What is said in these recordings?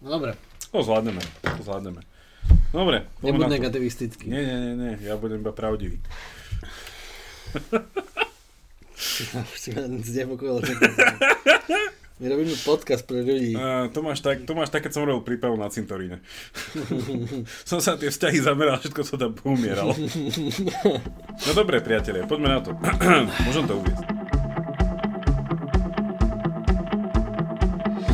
No dobre. To zvládneme, to zvládneme. Dobre. Nebuď negativistický. Nie, nie, nie, nie, ja budem iba pravdivý. Si ma znepokojil. My robíme podcast pre ľudí. Uh, to, máš tak, to máš tak, keď som robil prípravu na cintoríne. som sa tie vzťahy zameral, všetko sa tam poumieralo. no dobre, priatelia, poďme na to. Môžem to uvieť.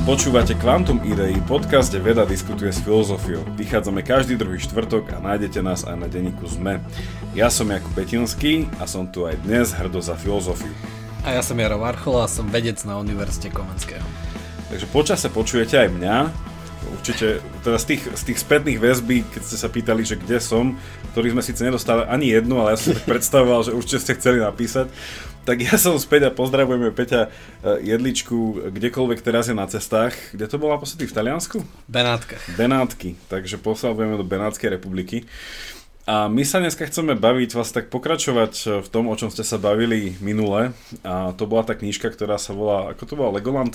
Počúvate Quantum Idei, podcast, kde veda diskutuje s filozofiou. Vychádzame každý druhý štvrtok a nájdete nás aj na denníku ZME. Ja som Jakub Betinský a som tu aj dnes hrdo za filozofiu. A ja som Jaro Varchol a som vedec na Univerzite Komenského. Takže počase počujete aj mňa. Určite, teda z tých, z tých spätných väzby, keď ste sa pýtali, že kde som, ktorých sme síce nedostali ani jednu, ale ja som tak predstavoval, že určite ste chceli napísať. Tak ja som späť a pozdravujeme Peťa eh, Jedličku, kdekoľvek teraz je na cestách. Kde to bolo naposledy? V Taliansku? Benátkach. Benátky, takže pozdravujeme do Benátskej republiky. A my sa dneska chceme baviť, vás tak pokračovať eh, v tom, o čom ste sa bavili minule. A to bola tá knižka, ktorá sa volá, ako to bola, Legoland?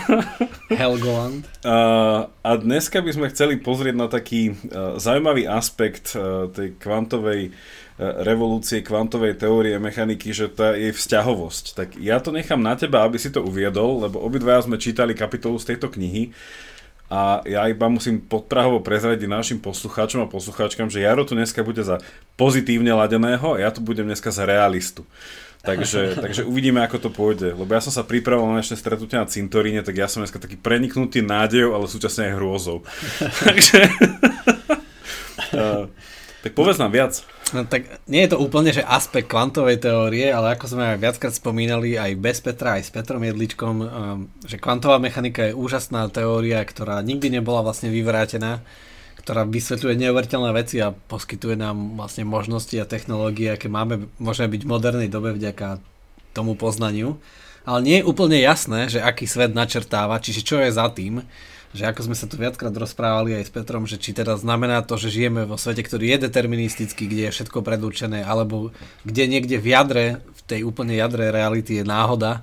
Helgoland. A, a dneska by sme chceli pozrieť na taký uh, zaujímavý aspekt uh, tej kvantovej revolúcie kvantovej teórie mechaniky, že tá je vzťahovosť. Tak ja to nechám na teba, aby si to uviedol, lebo obidvaja sme čítali kapitolu z tejto knihy a ja iba musím podprahovo prezradiť našim poslucháčom a poslucháčkam, že Jaro tu dneska bude za pozitívne ladeného a ja tu budem dneska za realistu. Takže, takže uvidíme, ako to pôjde. Lebo ja som sa pripravoval na dnešné stretnutie na cintoríne, tak ja som dneska taký preniknutý nádejou, ale súčasne aj hrôzou. takže... uh, tak povedz nám viac. No, tak nie je to úplne, že aspekt kvantovej teórie, ale ako sme aj viackrát spomínali aj bez Petra, aj s Petrom Jedličkom, um, že kvantová mechanika je úžasná teória, ktorá nikdy nebola vlastne vyvrátená, ktorá vysvetľuje neuveriteľné veci a poskytuje nám vlastne možnosti a technológie, aké máme, môžeme byť v modernej dobe vďaka tomu poznaniu. Ale nie je úplne jasné, že aký svet načrtáva, čiže čo je za tým že ako sme sa tu viackrát rozprávali aj s Petrom, že či teda znamená to, že žijeme vo svete, ktorý je deterministický, kde je všetko predurčené, alebo kde niekde v jadre, v tej úplne jadre reality je náhoda,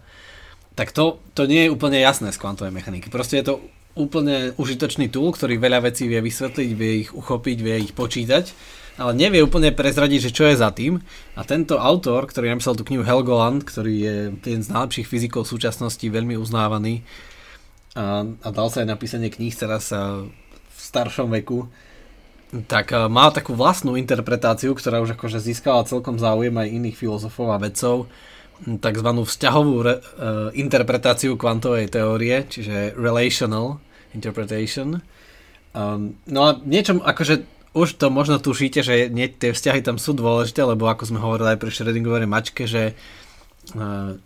tak to, to nie je úplne jasné z kvantovej mechaniky. Proste je to úplne užitočný tool, ktorý veľa vecí vie vysvetliť, vie ich uchopiť, vie ich počítať, ale nevie úplne prezradiť, že čo je za tým. A tento autor, ktorý napísal tú knihu Helgoland, ktorý je jeden z najlepších fyzikov súčasnosti, veľmi uznávaný, a, a dal sa aj napísanie kníh teraz v staršom veku, tak má takú vlastnú interpretáciu, ktorá už akože získala celkom záujem aj iných filozofov a vedcov, takzvanú vzťahovú re, uh, interpretáciu kvantovej teórie, čiže relational interpretation. Um, no a niečom, akože už to možno tušíte, že nie, tie vzťahy tam sú dôležité, lebo ako sme hovorili aj pri Schrödingovej mačke, že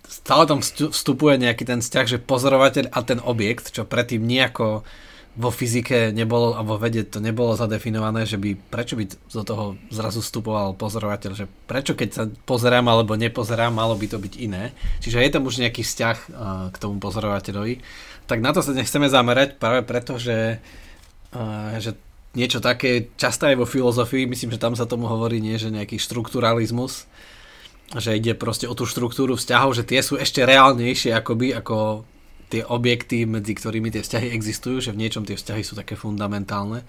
stále tam vstupuje nejaký ten vzťah, že pozorovateľ a ten objekt, čo predtým nejako vo fyzike nebolo a vo vede to nebolo zadefinované, že by prečo by do toho zrazu vstupoval pozorovateľ, že prečo keď sa pozerám alebo nepozerám, malo by to byť iné. Čiže je tam už nejaký vzťah k tomu pozorovateľovi. Tak na to sa nechceme zamerať práve preto, že, že niečo také často aj vo filozofii, myslím, že tam sa tomu hovorí nie, že nejaký strukturalizmus, že ide proste o tú štruktúru vzťahov, že tie sú ešte reálnejšie akoby ako tie objekty, medzi ktorými tie vzťahy existujú, že v niečom tie vzťahy sú také fundamentálne.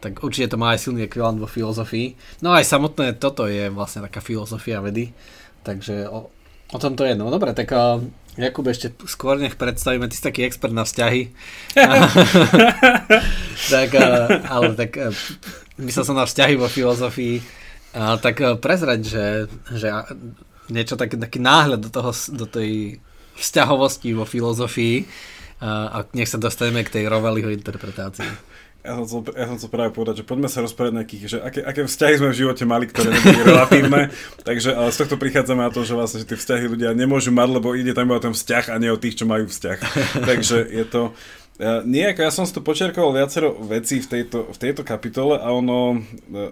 Tak určite to má aj silný ekvivalent vo filozofii. No aj samotné toto je vlastne taká filozofia vedy. Takže o, o tom to je. No dobre, tak uh, Jakub, ešte skôr nech predstavíme, ty si taký expert na vzťahy. tak, uh, ale tak uh, myslel som na vzťahy vo filozofii. Uh, tak uh, prezrať, že, že niečo tak, taký náhľad do, toho, do tej vzťahovosti vo filozofii a, a nech sa dostaneme k tej Roveliho interpretácii. Ja som, chcel, ja som chcel práve povedať, že poďme sa rozprávať nejakých, že aké, aké vzťahy sme v živote mali, ktoré neboli relatívne. Takže ale z tohto prichádzame na to, že vlastne že tie vzťahy ľudia nemôžu mať, lebo ide tam iba o ten vzťah a nie o tých, čo majú vzťah. Takže je to... Nie, ako ja som si to počiarkoval viacero vecí v tejto, v tejto kapitole a ono,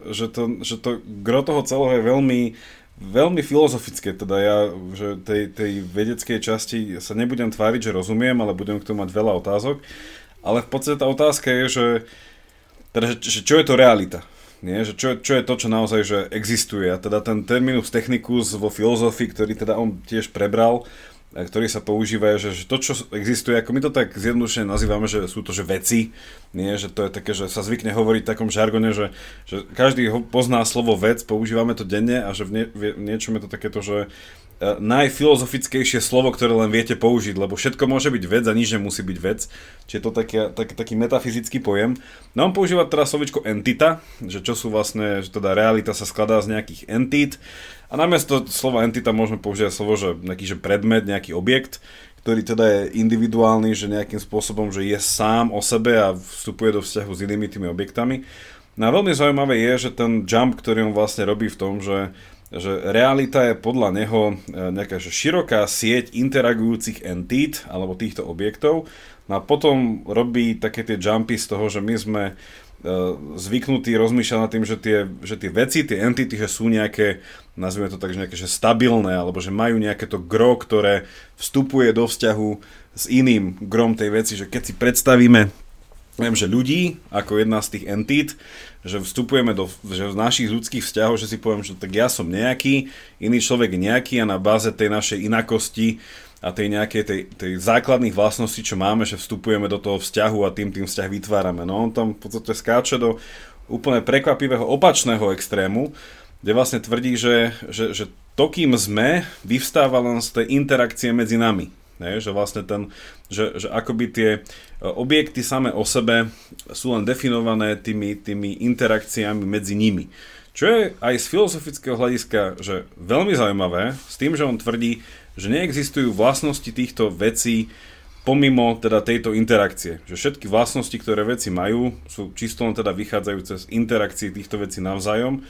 že to, že to gro toho celého je veľmi veľmi filozofické, teda ja že tej, tej vedeckej časti sa nebudem tváriť, že rozumiem, ale budem k tomu mať veľa otázok. Ale v podstate tá otázka je, že, teda, že, že čo je to realita? Nie? Že čo, čo je to, čo naozaj že existuje? A teda ten terminus technicus vo filozofii, ktorý teda on tiež prebral, ktorí sa používajú, že, že to, čo existuje, ako my to tak zjednodušene nazývame, že sú to že veci, nie, že to je také, že sa zvykne hovoriť v takom žargone, že, že každý ho pozná slovo vec, používame to denne a že v, nie, v niečom je to takéto, že E, najfilozofickejšie slovo, ktoré len viete použiť, lebo všetko môže byť vec a nič nemusí byť vec. Čiže je to taký, taký, taký metafyzický pojem. No on používa teraz slovičko entita, že čo sú vlastne, že teda realita sa skladá z nejakých entít. A namiesto slova entita môžeme použiť slovo, že nejaký že predmet, nejaký objekt, ktorý teda je individuálny, že nejakým spôsobom, že je sám o sebe a vstupuje do vzťahu s inými tými objektami. No a veľmi zaujímavé je, že ten jump, ktorý on vlastne robí v tom, že že realita je podľa neho e, nejaká že široká sieť interagujúcich entít alebo týchto objektov no a potom robí také tie jumpy z toho, že my sme e, zvyknutí rozmýšľať nad tým, že tie, že tie veci, tie entity, že sú nejaké, nazvime to tak, že nejaké že stabilné, alebo že majú nejaké to gro, ktoré vstupuje do vzťahu s iným grom tej veci, že keď si predstavíme viem, že ľudí, ako jedna z tých entít, že vstupujeme do že v našich ľudských vzťahov, že si poviem, že tak ja som nejaký, iný človek nejaký a na báze tej našej inakosti a tej nejakej tej, tej základných vlastností, čo máme, že vstupujeme do toho vzťahu a tým tým vzťah vytvárame. No on tam v podstate skáče do úplne prekvapivého opačného extrému, kde vlastne tvrdí, že, že, že to, kým sme, vyvstáva len z tej interakcie medzi nami. Ne? Že vlastne ten, že, že akoby tie e, objekty same o sebe sú len definované tými, tými interakciami medzi nimi. Čo je aj z filozofického hľadiska že veľmi zaujímavé, s tým, že on tvrdí, že neexistujú vlastnosti týchto vecí pomimo teda tejto interakcie. Že všetky vlastnosti, ktoré veci majú, sú čisto len teda vychádzajúce z interakcií týchto vecí navzájom.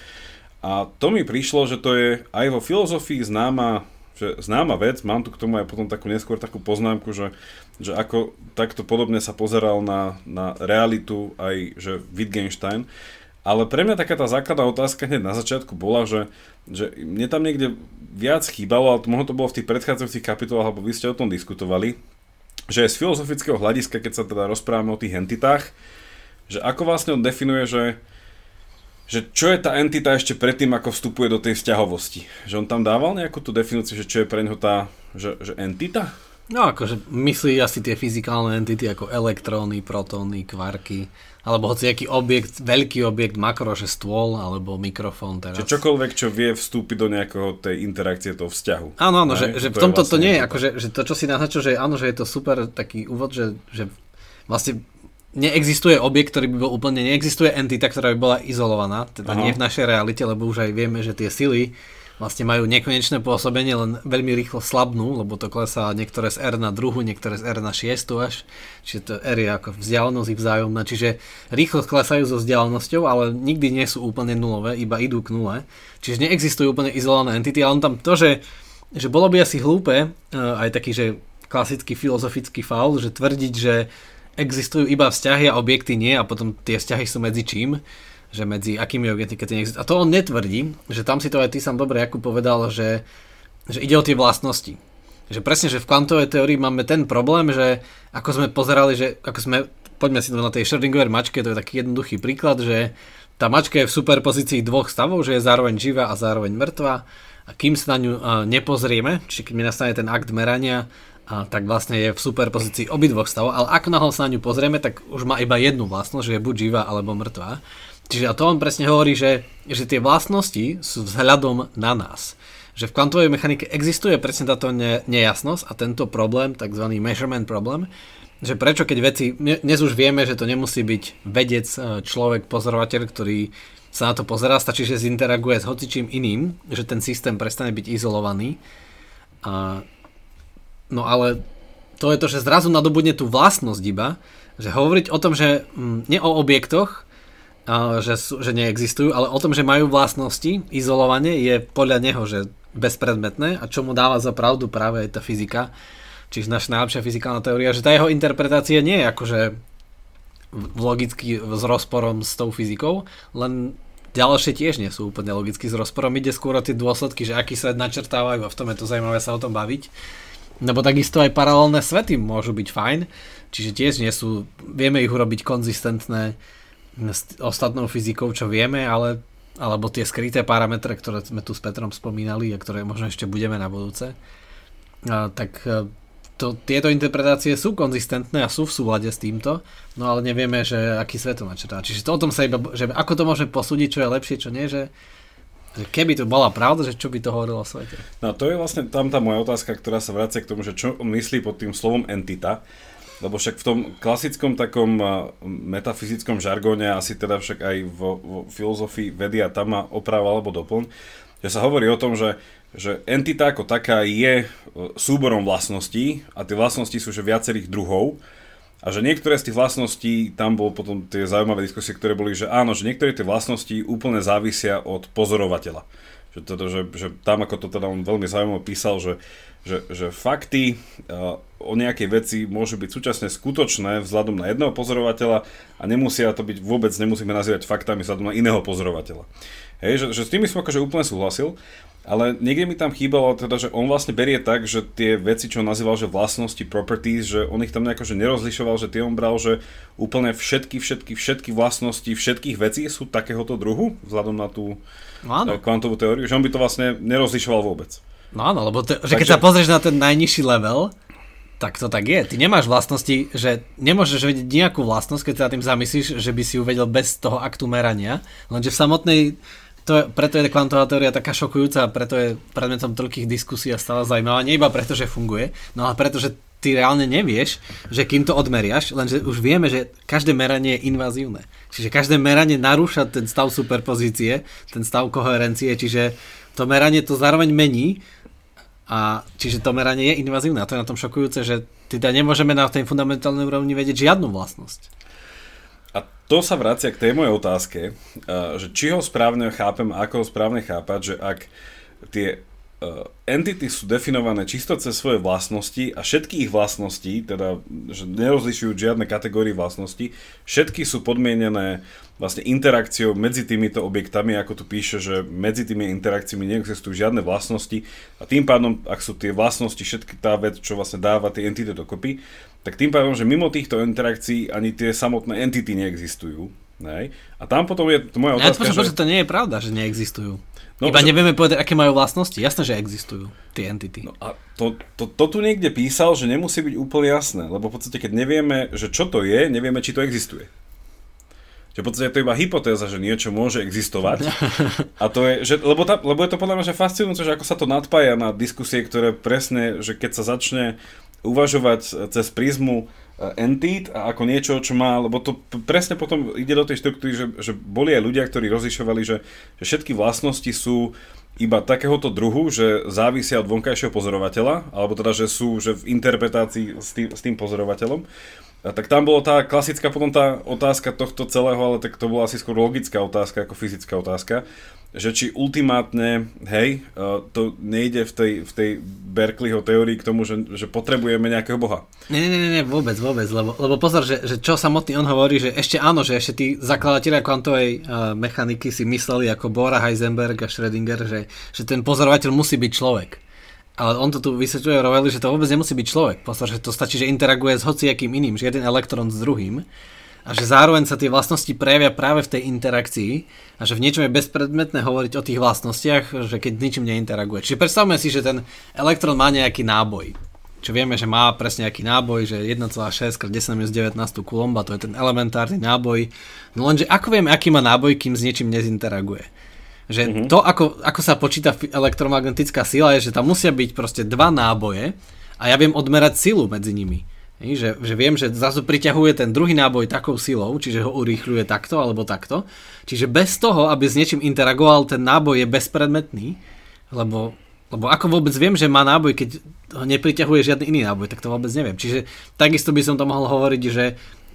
A to mi prišlo, že to je aj vo filozofii známa že známa vec, mám tu k tomu aj potom takú neskôr takú poznámku, že, že ako takto podobne sa pozeral na, na realitu aj že Wittgenstein, ale pre mňa taká tá základná otázka hneď na začiatku bola, že, že mne tam niekde viac chýbalo, ale možno to bolo v tých predchádzajúcich kapitolách, alebo vy ste o tom diskutovali, že z filozofického hľadiska, keď sa teda rozprávame o tých entitách, že ako vlastne on definuje, že, že čo je tá entita ešte predtým, ako vstupuje do tej vzťahovosti. Že on tam dával nejakú tú definíciu, že čo je pre neho tá že, že entita? No akože myslí asi tie fyzikálne entity ako elektróny, protóny, kvarky, alebo hoci aký objekt, veľký objekt, makro, že stôl, alebo mikrofón teraz. Čiže čokoľvek, čo vie vstúpiť do nejakého tej interakcie toho vzťahu. Áno, áno, že, že v tomto vlastne to nie je, akože, že to, čo si naznačil, že áno, že je to super taký úvod, že, že vlastne neexistuje objekt, ktorý by bol úplne, neexistuje entita, ktorá by bola izolovaná, teda Aha. nie v našej realite, lebo už aj vieme, že tie sily vlastne majú nekonečné pôsobenie, len veľmi rýchlo slabnú, lebo to klesá niektoré z R na druhu, niektoré z R na 6 až, čiže to R je ako vzdialenosť i vzájomná, čiže rýchlo klesajú so vzdialenosťou, ale nikdy nie sú úplne nulové, iba idú k nule, čiže neexistujú úplne izolované entity, ale on tam to, že, že bolo by asi hlúpe, eh, aj taký, že klasický filozofický faul, že tvrdiť, že existujú iba vzťahy a objekty nie a potom tie vzťahy sú medzi čím že medzi akými objektmi, keď neexistujú. A to on netvrdí, že tam si to aj ty sám dobre ako povedal, že, že ide o tie vlastnosti. Že presne, že v kvantovej teórii máme ten problém, že ako sme pozerali, že ako sme, poďme si to na tej Schrödingover mačke, to je taký jednoduchý príklad, že tá mačka je v superpozícii dvoch stavov, že je zároveň živá a zároveň mŕtva a kým sa na ňu nepozrieme, čiže keď mi nastane ten akt merania, a tak vlastne je v superpozícii obidvoch stavov, ale ako náhle sa na ňu pozrieme, tak už má iba jednu vlastnosť, že je buď živá alebo mŕtva. Čiže a to on presne hovorí, že, že tie vlastnosti sú vzhľadom na nás. Že v kvantovej mechanike existuje presne táto ne, nejasnosť a tento problém, tzv. measurement problém, že prečo keď veci, dnes už vieme, že to nemusí byť vedec, e, človek, pozorovateľ, ktorý sa na to pozerá, stačí, že zinteraguje s hocičím iným, že ten systém prestane byť izolovaný. A No ale to je to, že zrazu nadobudne tú vlastnosť iba, že hovoriť o tom, že mm, nie o objektoch, že, sú, že neexistujú, ale o tom, že majú vlastnosti, izolovanie je podľa neho, že bezpredmetné a čo mu dáva za pravdu práve aj tá fyzika, čiže naša najlepšia fyzikálna teória, že tá jeho interpretácia nie je akože logicky s rozporom s tou fyzikou, len ďalšie tiež nie sú úplne logicky s rozporom. Ide skôr o tie dôsledky, že aký svet načrtávajú a v tom je to zaujímavé sa o tom baviť. Lebo takisto aj paralelné svety môžu byť fajn, čiže tiež nie sú, vieme ich urobiť konzistentné s ostatnou fyzikou, čo vieme, ale alebo tie skryté parametre, ktoré sme tu s Petrom spomínali a ktoré možno ešte budeme na budúce. tak e, to, tieto interpretácie sú konzistentné a sú v súlade s týmto, no ale nevieme, že aký svetomač čítá. Čiže to o tom sa iba, že ako to môže posúdiť, čo je lepšie, čo nie, že, keby to bola pravda, že čo by to hovorilo o svete. No to je vlastne tam tá moja otázka, ktorá sa vracia k tomu, že čo myslí pod tým slovom entita, lebo však v tom klasickom takom metafyzickom žargóne, asi teda však aj vo, vo filozofii vedy a tam má oprava alebo doplň, že sa hovorí o tom, že že entita ako taká je e, súborom vlastností a tie vlastnosti sú že viacerých druhov a že niektoré z tých vlastností, tam bol potom tie zaujímavé diskusie, ktoré boli, že áno, že niektoré tie vlastnosti úplne závisia od pozorovateľa. Že, teda, že, že tam, ako to teda on veľmi zaujímavé písal, že, že, že fakty uh, o nejakej veci môžu byť súčasne skutočné vzhľadom na jedného pozorovateľa a nemusia to byť, vôbec nemusíme nazývať faktami vzhľadom na iného pozorovateľa. Hej, že, že s tým som akože úplne súhlasil. Ale niekde mi tam chýbalo teda, že on vlastne berie tak, že tie veci, čo on nazýval, že vlastnosti, properties, že on ich tam nejako že nerozlišoval, že tie on bral, že úplne všetky, všetky, všetky vlastnosti všetkých vecí sú takéhoto druhu, vzhľadom na tú no. Eh, kvantovú teóriu, že on by to vlastne nerozlišoval vôbec. No áno, lebo to, že keď Takže... sa pozrieš na ten najnižší level, tak to tak je. Ty nemáš vlastnosti, že nemôžeš vedieť nejakú vlastnosť, keď sa tým zamyslíš, že by si ju vedel bez toho aktu merania, lenže v samotnej to je, preto je kvantová teória taká šokujúca a preto je predmetom toľkých diskusí a stále zaujímavá. Nie iba preto, že funguje, no ale preto, že ty reálne nevieš, že kým to odmeriaš, lenže už vieme, že každé meranie je invazívne. Čiže každé meranie narúša ten stav superpozície, ten stav koherencie, čiže to meranie to zároveň mení a čiže to meranie je invazívne a to je na tom šokujúce, že teda nemôžeme na tej fundamentálnej úrovni vedieť žiadnu vlastnosť. A to sa vracia k tej mojej otázke, že či ho správne chápem, ako ho správne chápať, že ak tie entity sú definované čisto cez svoje vlastnosti a všetky ich vlastnosti, teda že nerozlišujú žiadne kategórie vlastností, všetky sú podmienené vlastne interakciou medzi týmito objektami, ako tu píše, že medzi tými interakciami neexistujú žiadne vlastnosti a tým pádom, ak sú tie vlastnosti všetky tá vec, čo vlastne dáva tie entity dokopy, tak tým pádom, že mimo týchto interakcií ani tie samotné entity neexistujú. Nej? A tam potom je to moja otázka, ja, že... to nie je pravda, že neexistujú. No, Iba že... nevieme povedať, aké majú vlastnosti. Jasné, že existujú tie entity. No a to, to, to tu niekde písal, že nemusí byť úplne jasné, lebo v podstate, keď nevieme, že čo to je, nevieme, či to existuje. Že v podstate je to iba hypotéza, že niečo môže existovať. A to je, že, lebo, tá, lebo je to podľa mňa že fascinujúce, že ako sa to nadpája na diskusie, ktoré presne, že keď sa začne uvažovať cez prízmu eh, entit a ako niečo, čo má, lebo to presne potom ide do tej štruktúry, že, že boli aj ľudia, ktorí rozlišovali, že, že všetky vlastnosti sú iba takéhoto druhu, že závisia od vonkajšieho pozorovateľa, alebo teda, že sú že v interpretácii s tým, s tým pozorovateľom. A tak tam bola tá klasická potom tá otázka tohto celého, ale tak to bola asi skôr logická otázka ako fyzická otázka, že či ultimátne, hej, e, to nejde v tej, v tej Berkeleyho teórii k tomu, že, že potrebujeme nejakého boha. Nie, nie, nie, vôbec, vôbec, lebo, lebo pozor, že, že čo samotný on hovorí, že ešte áno, že ešte tí zakladatelia kvantovej uh, mechaniky si mysleli ako Bora, Heisenberg a Schrödinger, že, že ten pozorovateľ musí byť človek. Ale on to tu vysvetľuje Roveli, že to vôbec nemusí byť človek. Pozor, že to stačí, že interaguje s hociakým iným, že jeden elektrón s druhým a že zároveň sa tie vlastnosti prejavia práve v tej interakcii a že v niečom je bezpredmetné hovoriť o tých vlastnostiach, že keď ničím neinteraguje. Čiže predstavme si, že ten elektrón má nejaký náboj. Čo vieme, že má presne nejaký náboj, že 1,6 x 10 19 kulomba, to je ten elementárny náboj. No lenže ako vieme, aký má náboj, kým s niečím nezinteraguje? Že mm-hmm. to, ako, ako sa počíta elektromagnetická sila, je, že tam musia byť proste dva náboje a ja viem odmerať silu medzi nimi. Že, že viem, že zrazu priťahuje ten druhý náboj takou silou, čiže ho urýchľuje takto alebo takto. Čiže bez toho, aby s niečím interagoval, ten náboj je bezpredmetný, lebo, lebo ako vôbec viem, že má náboj, keď ho nepriťahuje žiadny iný náboj, tak to vôbec neviem. Čiže takisto by som to mohol hovoriť, že,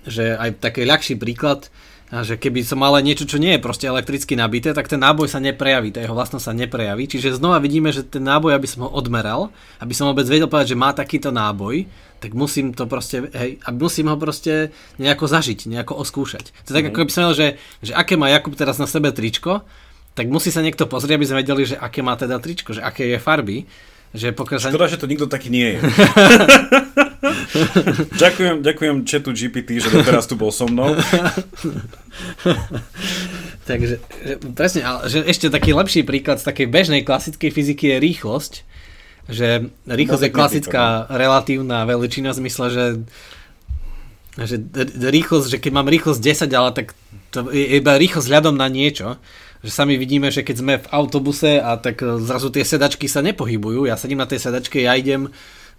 že aj taký ľahší príklad, že keby som mal niečo, čo nie je proste elektricky nabité, tak ten náboj sa neprejaví, tá jeho vlastnosť sa neprejaví. Čiže znova vidíme, že ten náboj, aby som ho odmeral, aby som vôbec vedel povedať, že má takýto náboj, tak musím to proste, hej, a musím ho proste nejako zažiť, nejako oskúšať. To je tak, mm. ako by som vedel, že, že aké má Jakub teraz na sebe tričko, tak musí sa niekto pozrieť, aby sme vedeli, že aké má teda tričko, že aké je farby. Že pokiaľ sa... Škoda, že to nikto taký nie je. ďakujem, ďakujem chatu GPT, že teraz tu bol so mnou. Takže, že, presne, ale že ešte taký lepší príklad z takej bežnej klasickej fyziky je rýchlosť. Že rýchlosť je klasická relatívna veličina v zmysle, že že rýchlosť, že keď mám rýchlosť 10, ale tak to je iba rýchlosť hľadom na niečo, že sami vidíme, že keď sme v autobuse a tak zrazu tie sedačky sa nepohybujú, ja sedím na tej sedačke, ja idem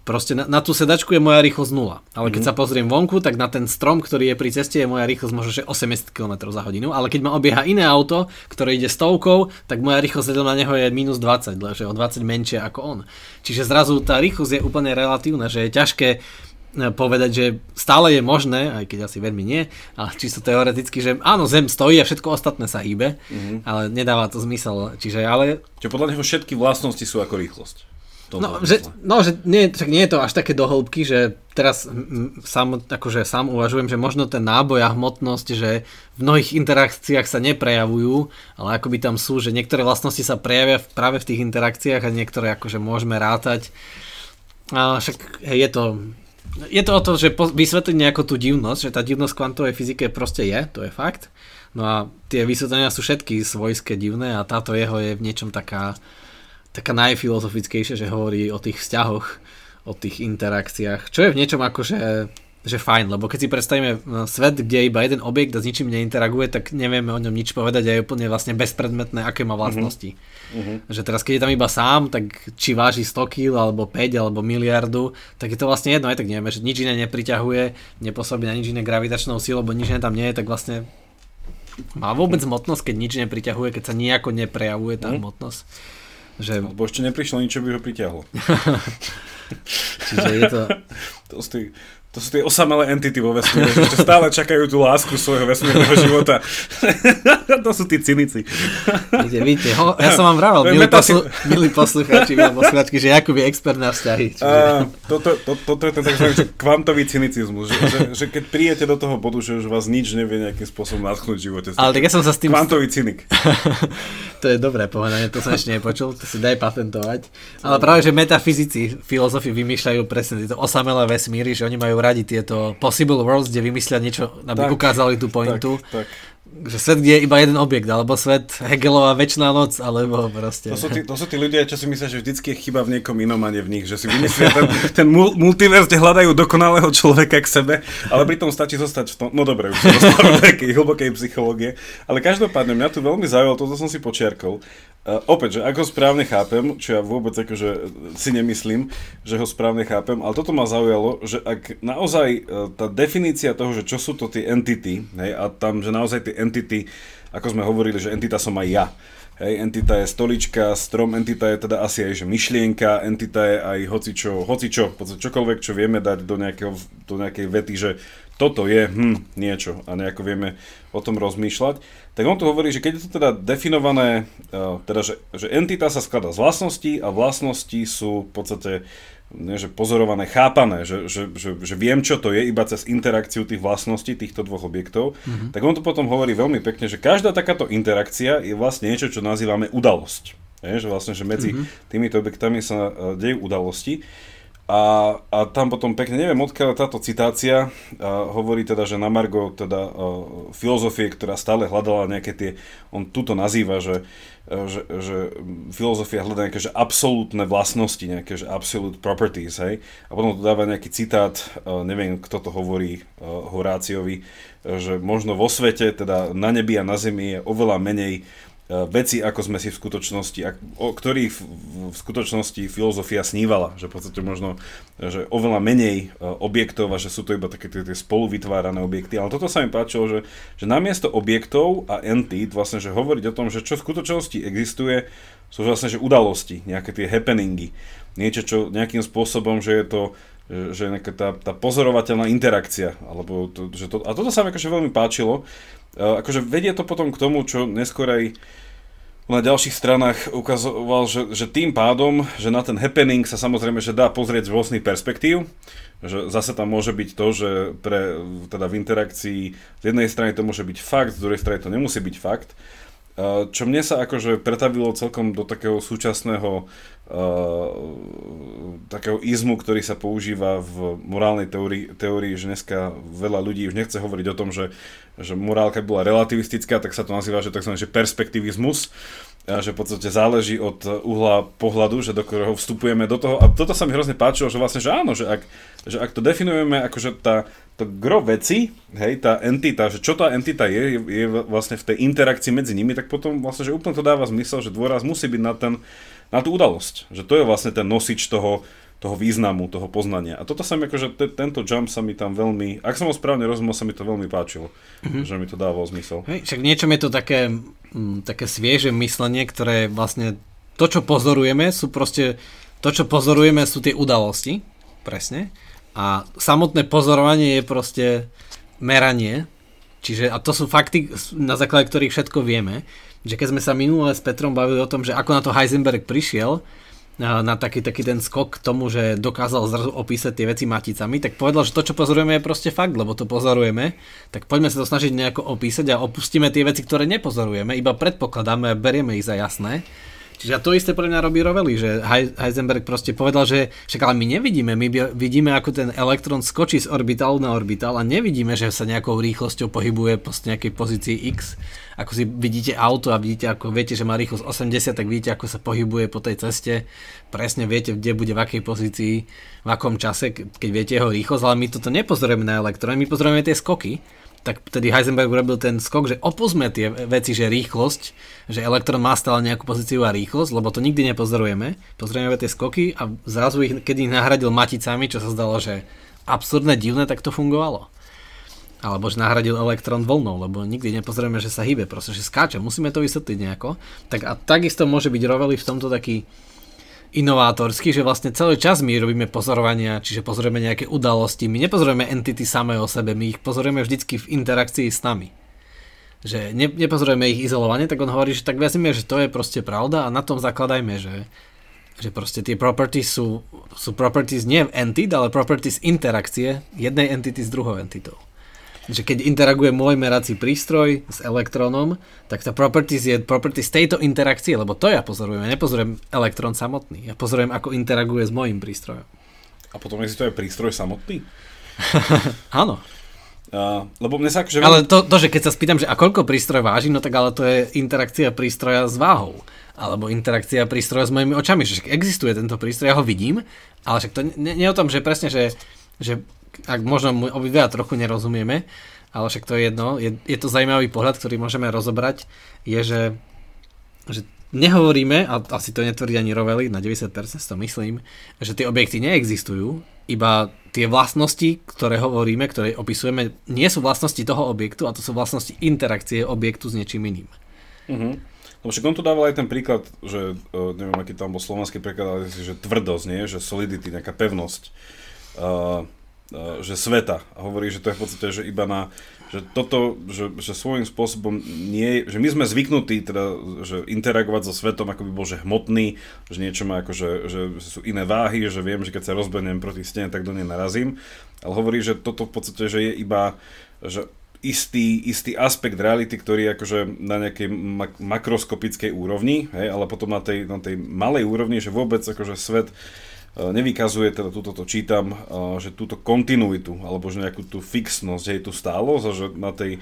Proste na, na tú sedačku je moja rýchlosť 0. Ale keď mm. sa pozriem vonku, tak na ten strom, ktorý je pri ceste, je moja rýchlosť možno že 80 km za hodinu. Ale keď ma obieha iné auto, ktoré ide stovkou, tak moja rýchlosť na neho je minus 20, že o 20 menšie ako on. Čiže zrazu tá rýchlosť je úplne relatívna, že je ťažké e, povedať, že stále je možné, aj keď asi veľmi nie, ale čisto teoreticky, že áno, Zem stojí a všetko ostatné sa hýbe, mm-hmm. ale nedáva to zmysel. Čiže ale... Čiže podľa neho všetky vlastnosti sú ako rýchlosť. No že, no, že nie, však nie je to až také dohĺbky, že teraz sám, akože sám uvažujem, že možno ten náboj a hmotnosť, že v mnohých interakciách sa neprejavujú, ale akoby tam sú, že niektoré vlastnosti sa prejavia práve v tých interakciách a niektoré akože môžeme rátať. A však hej, je to je to o to, že vysvetliť nejakú tú divnosť, že tá divnosť kvantovej fyzike proste je, to je fakt. No a tie vysvetlenia sú všetky svojské divné a táto jeho je v niečom taká taká najfilozofickejšia, že hovorí o tých vzťahoch, o tých interakciách, čo je v niečom akože že fajn, lebo keď si predstavíme no, svet, kde je iba jeden objekt a s ničím neinteraguje, tak nevieme o ňom nič povedať a je úplne vlastne bezpredmetné, aké má vlastnosti. Uh-huh. Že teraz, keď je tam iba sám, tak či váži 100 kg, alebo 5, alebo miliardu, tak je to vlastne jedno, aj tak nevieme, že nič iné nepriťahuje, nepôsobí na nič iné gravitačnou sílou, lebo nič iné tam nie je, tak vlastne má vôbec hmotnosť, keď nič nepriťahuje, keď sa nejako neprejavuje tá uh-huh. Že... Lebo ešte neprišlo nič, čo by ho pritiahlo. Čiže je to... to sú tí, to sú tie osamelé entity vo vesmíre, že stále čakajú tú lásku svojho vesmírneho života. to sú tí cynici. Víte, víte, ho, ja som vám vravel, milí, poslu, milí poslucháči, milí poslucháčky, že Jakub je expert na vzťahy. Čiže... A, toto, to, toto je ten tzv. kvantový cynicizmus, že, že, že keď príjete do toho bodu, že už vás nič nevie nejakým spôsobom nadchnúť v živote. Ale tak ja som sa s tým... Kvantový cynik. to je dobré povedanie, to som ešte nepočul, to si daj patentovať. Ale práve, že metafyzici, filozofi vymýšľajú presne tieto osamelé vesmíry, že oni majú radi tieto possible worlds, kde vymyslia niečo, aby tak, ukázali tú pointu. Tak, tak že svet, kde je iba jeden objekt, alebo svet Hegelová väčšiná noc, alebo proste... To sú, tí, to sú tí ľudia, čo si myslia, že vždycky je chyba v niekom inom a nie v nich, že si vymyslia ten, ten multiverz, kde hľadajú dokonalého človeka k sebe, ale pritom stačí zostať v tom, no dobre, už do takej hlbokej psychológie, ale každopádne mňa tu veľmi zaujalo, toto som si počiarkol, Uh, opäť, že ako správne chápem, čo ja vôbec akože si nemyslím, že ho správne chápem, ale toto ma zaujalo, že ak naozaj uh, tá definícia toho, že čo sú to tie entity, hej, a tam, že naozaj tie entity, ako sme hovorili, že entita som aj ja, Hej, entita je stolička, strom entita je teda asi aj že myšlienka, entita je aj hocičo, hocičo, čokoľvek, čo vieme dať do, nejakého, do nejakej vety, že toto je hm, niečo a nejako vieme o tom rozmýšľať. Tak on tu hovorí, že keď je to teda definované, uh, teda že, že entita sa skladá z vlastností a vlastnosti sú v podstate nie, že pozorované, chápané, že, že, že, že viem, čo to je iba cez interakciu tých vlastností týchto dvoch objektov, mm-hmm. tak on tu potom hovorí veľmi pekne, že každá takáto interakcia je vlastne niečo, čo nazývame udalosť. Je, že vlastne, že medzi mm-hmm. týmito objektami sa uh, dejú udalosti. A, a tam potom pekne, neviem odkiaľ táto citácia a hovorí teda, že na Margo teda a, filozofie, ktorá stále hľadala nejaké tie, on tuto nazýva, že, že, že filozofia hľadá nejaké že absolútne vlastnosti, nejaké že absolute properties, hej. A potom tu dáva nejaký citát, a, neviem kto to hovorí, a, Horáciovi, že možno vo svete, teda na nebi a na zemi je oveľa menej E, veci, ako sme si v skutočnosti, o ktorých v skutočnosti filozofia snívala, že v podstate možno, že oveľa menej e, objektov a že sú to iba také tie, tie spolu vytvárané objekty, ale toto sa mi páčilo, že, že namiesto objektov a entít vlastne, že hovoriť o tom, že čo v skutočnosti existuje, sú vlastne, že udalosti, nejaké tie happeningy, niečo, čo nejakým spôsobom, že je to že nejaká tá, tá pozorovateľná interakcia, alebo to, že to, a toto sa mi akože veľmi páčilo, uh, akože vedie to potom k tomu, čo neskôr aj na ďalších stranách ukazoval, že, že tým pádom, že na ten happening sa samozrejme že dá pozrieť z rôznych perspektív, že zase tam môže byť to, že pre, teda v interakcii z jednej strany to môže byť fakt, z druhej strany to nemusí byť fakt. Čo mne sa akože pretavilo celkom do takého súčasného takého izmu, ktorý sa používa v morálnej teórii, teórii, že dneska veľa ľudí už nechce hovoriť o tom, že, že morálka bola relativistická, tak sa to nazýva, že tzv. Že perspektivizmus, a že v podstate záleží od uhla pohľadu, že do ktorého vstupujeme do toho. A toto sa mi hrozne páčilo, že vlastne, že áno, že ak, že ak to definujeme akože tá, to gro veci, hej, tá entita, že čo tá entita je, je, je vlastne v tej interakcii medzi nimi, tak potom vlastne, že úplne to dáva zmysel, že dôraz musí byť na, ten, na tú udalosť. Že to je vlastne ten nosič toho, toho významu, toho poznania. A toto sa mi akože, te, tento jump sa mi tam veľmi, ak som ho správne rozumel, sa mi to veľmi páčilo, mm-hmm. že mi to dávalo zmysel. Hej, však niečom je to také, m, mm, také svieže myslenie, ktoré vlastne to, čo pozorujeme, sú proste, to, čo pozorujeme, sú tie udalosti, presne, a samotné pozorovanie je proste meranie, čiže, a to sú fakty, na základe ktorých všetko vieme, že keď sme sa minule s Petrom bavili o tom, že ako na to Heisenberg prišiel, na taký, taký ten skok k tomu, že dokázal zrazu opísať tie veci maticami, tak povedal, že to, čo pozorujeme, je proste fakt, lebo to pozorujeme, tak poďme sa to snažiť nejako opísať a opustíme tie veci, ktoré nepozorujeme, iba predpokladáme a berieme ich za jasné. Čiže to isté pre mňa robí Roveli, že Heisenberg proste povedal, že však ale my nevidíme, my vidíme ako ten elektrón skočí z orbitálu na orbitál a nevidíme, že sa nejakou rýchlosťou pohybuje po nejakej pozícii X. Ako si vidíte auto a vidíte, ako viete, že má rýchlosť 80, tak vidíte, ako sa pohybuje po tej ceste. Presne viete, kde bude v akej pozícii, v akom čase, keď viete jeho rýchlosť, ale my toto nepozorujeme na elektrón, my pozorujeme tie skoky tak vtedy Heisenberg urobil ten skok, že opustme tie veci, že rýchlosť, že elektrón má stále nejakú pozíciu a rýchlosť, lebo to nikdy nepozorujeme. Pozorujeme tie skoky a zrazu, ich, keď ich nahradil maticami, čo sa zdalo, že absurdné, divné, tak to fungovalo. Alebo že nahradil elektrón voľnou, lebo nikdy nepozorujeme, že sa hýbe, proste, že skáče. Musíme to vysvetliť nejako. Tak a takisto môže byť Roveli v tomto taký inovátorský, že vlastne celý čas my robíme pozorovania, čiže pozorujeme nejaké udalosti, my nepozorujeme entity samé o sebe, my ich pozorujeme vždycky v interakcii s nami. Že ne, nepozorujeme ich izolovane, tak on hovorí, že tak vezmeme, že to je proste pravda a na tom zakladajme, že, že proste tie properties sú, sú properties nie entity, ale properties interakcie jednej entity s druhou entitou že keď interaguje môj merací prístroj s elektrónom, tak tá properties je properties tejto interakcie, lebo to ja pozorujem. Ja nepozorujem elektrón samotný. Ja pozorujem, ako interaguje s môjim prístrojom. A potom existuje prístroj samotný? Áno. Uh, lebo mne sa akože... Ale to, to, že keď sa spýtam, že a koľko prístroj váži, no tak ale to je interakcia prístroja s váhou. Alebo interakcia prístroja s mojimi očami. Že existuje tento prístroj, ja ho vidím, ale však to nie, nie o tom, že presne, že, že ak možno obidva trochu nerozumieme, ale však to je jedno, je, je to zaujímavý pohľad, ktorý môžeme rozobrať, je, že, že nehovoríme, a asi to netvrdí ani Roveli, na 90% to myslím, že tie objekty neexistujú, iba tie vlastnosti, ktoré hovoríme, ktoré opisujeme, nie sú vlastnosti toho objektu, a to sú vlastnosti interakcie objektu s niečím iným. Uh-huh. Lebo však on tu dával aj ten príklad, že uh, neviem, aký tam bol slovenský preklad, ale že tvrdosť, nie? že solidity, nejaká pevnosť. Uh, E, že sveta. A hovorí, že to je v podstate, že iba na, že toto, že, že svojím spôsobom nie, že my sme zvyknutí teda, že interagovať so svetom, ako by bol, že hmotný, že niečo má ako, že, že sú iné váhy, že viem, že keď sa rozbenem proti stene, tak do nej narazím. Ale hovorí, že toto v podstate, že je iba, že istý, istý aspekt reality, ktorý je akože na nejakej mak- makroskopickej úrovni, hej, ale potom na tej, na tej malej úrovni, že vôbec akože svet E, nevykazuje, teda túto to čítam, e, že túto kontinuitu, alebo že nejakú tú fixnosť, hej, tú stálosť, a že na tej e,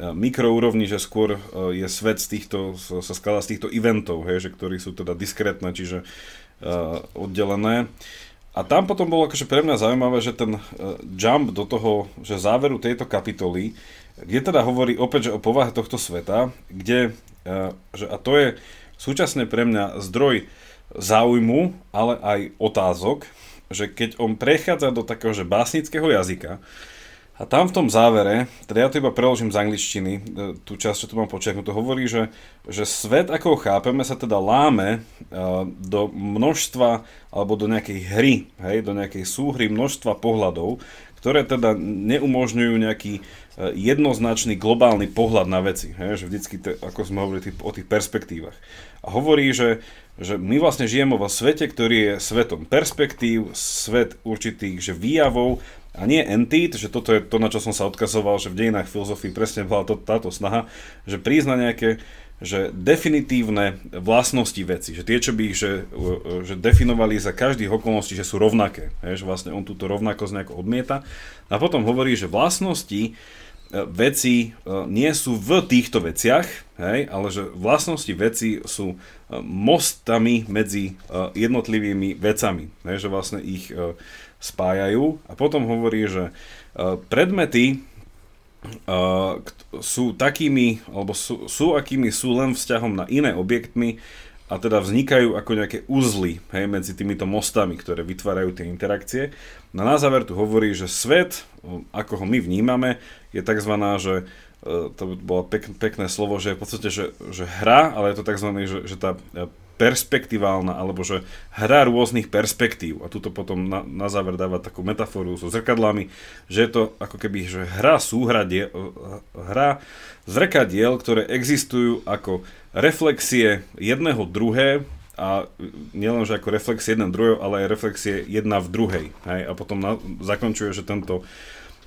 mikroúrovni, že skôr je svet z týchto, sa skladá z týchto eventov, hej, že ktorí sú teda diskrétne, čiže uh, oddelené. A tam potom bolo akože pre mňa zaujímavé, že ten uh, jump do toho, že záveru tejto kapitoly, kde teda hovorí opäť, že o povahe tohto sveta, kde, uh, že, a to je súčasne pre mňa zdroj záujmu, ale aj otázok, že keď on prechádza do takého že básnického jazyka, a tam v tom závere, teda ja to iba preložím z angličtiny, e, tú časť, čo tu mám počiaknuté, hovorí, že, že svet, ako ho chápeme, sa teda láme uh, do množstva, alebo do nejakej hry, hej, do nejakej súhry množstva pohľadov, ktoré teda neumožňujú nejaký jednoznačný globálny pohľad na veci. Hej, že vždycky, te, ako sme hovorili tých, o tých perspektívach. A hovorí, že, že my vlastne žijeme vo svete, ktorý je svetom perspektív, svet určitých že výjavov a nie entít, že toto je to, na čo som sa odkazoval, že v dejinách filozofii presne bola to, táto snaha, že prizna nejaké že definitívne vlastnosti veci, že tie, čo by ich že, že definovali za každých okolností, že sú rovnaké, že vlastne on túto rovnakosť nejako odmieta a potom hovorí, že vlastnosti veci nie sú v týchto veciach, hej, ale že vlastnosti veci sú mostami medzi jednotlivými vecami, hej, že vlastne ich spájajú. A potom hovorí, že predmety sú takými, alebo sú, sú akými sú len vzťahom na iné objektmi a teda vznikajú ako nejaké uzly hej, medzi týmito mostami, ktoré vytvárajú tie interakcie. No na záver tu hovorí, že svet, ako ho my vnímame, je tzv. že e, to bolo pek, pekné slovo, že je v podstate, že, že hra, ale je to tzv. že, že tá e, perspektiválna, alebo že hra rôznych perspektív. A tuto potom na, na záver dáva takú metaforu so zrkadlami, že je to ako keby že hra súhradie, hra zrkadiel, ktoré existujú ako reflexie jedného druhé a nielen, že ako reflexie jeden druhého, ale aj reflexie jedna v druhej. Hej? A potom na, zakončuje, že tento,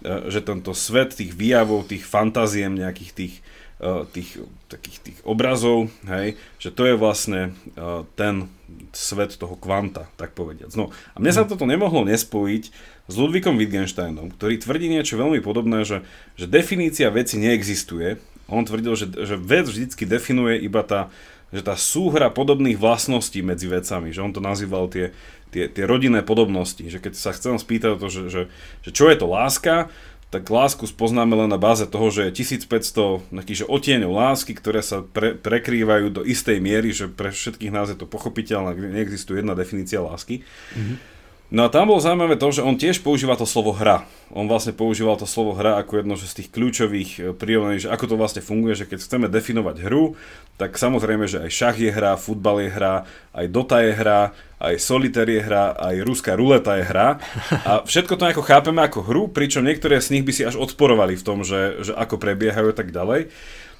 e, že tento svet tých výjavov, tých fantáziem, nejakých tých Eh, tých takých tých obrazov, hej, že to je vlastne uh, ten svet toho kvanta, tak povediac. No a mne sa mhm. toto nemohlo nespojiť s Ludvíkom Wittgensteinom, ktorý tvrdí niečo veľmi podobné, že, že definícia veci neexistuje. On tvrdil, že, že vec vždycky definuje iba tá, že tá súhra podobných vlastností medzi vecami, že on to nazýval tie, tie, tie rodinné podobnosti, že keď sa chcem spýtať to, že, že, že čo je to láska, tak lásku spoznáme len na báze toho, že je 1500 nejakých otieňov lásky, ktoré sa pre, prekrývajú do istej miery, že pre všetkých nás je to pochopiteľné, neexistuje jedna definícia lásky. Mm-hmm. No a tam bolo zaujímavé to, že on tiež používa to slovo hra. On vlastne používal to slovo hra ako jedno z tých kľúčových e, prirovnaní, že ako to vlastne funguje, že keď chceme definovať hru, tak samozrejme, že aj šach je hra, futbal je hra, aj Dota je hra, aj Solitaire je hra, aj ruská ruleta je hra. A všetko to nejako chápeme ako hru, pričom niektoré z nich by si až odporovali v tom, že, že ako prebiehajú a tak ďalej.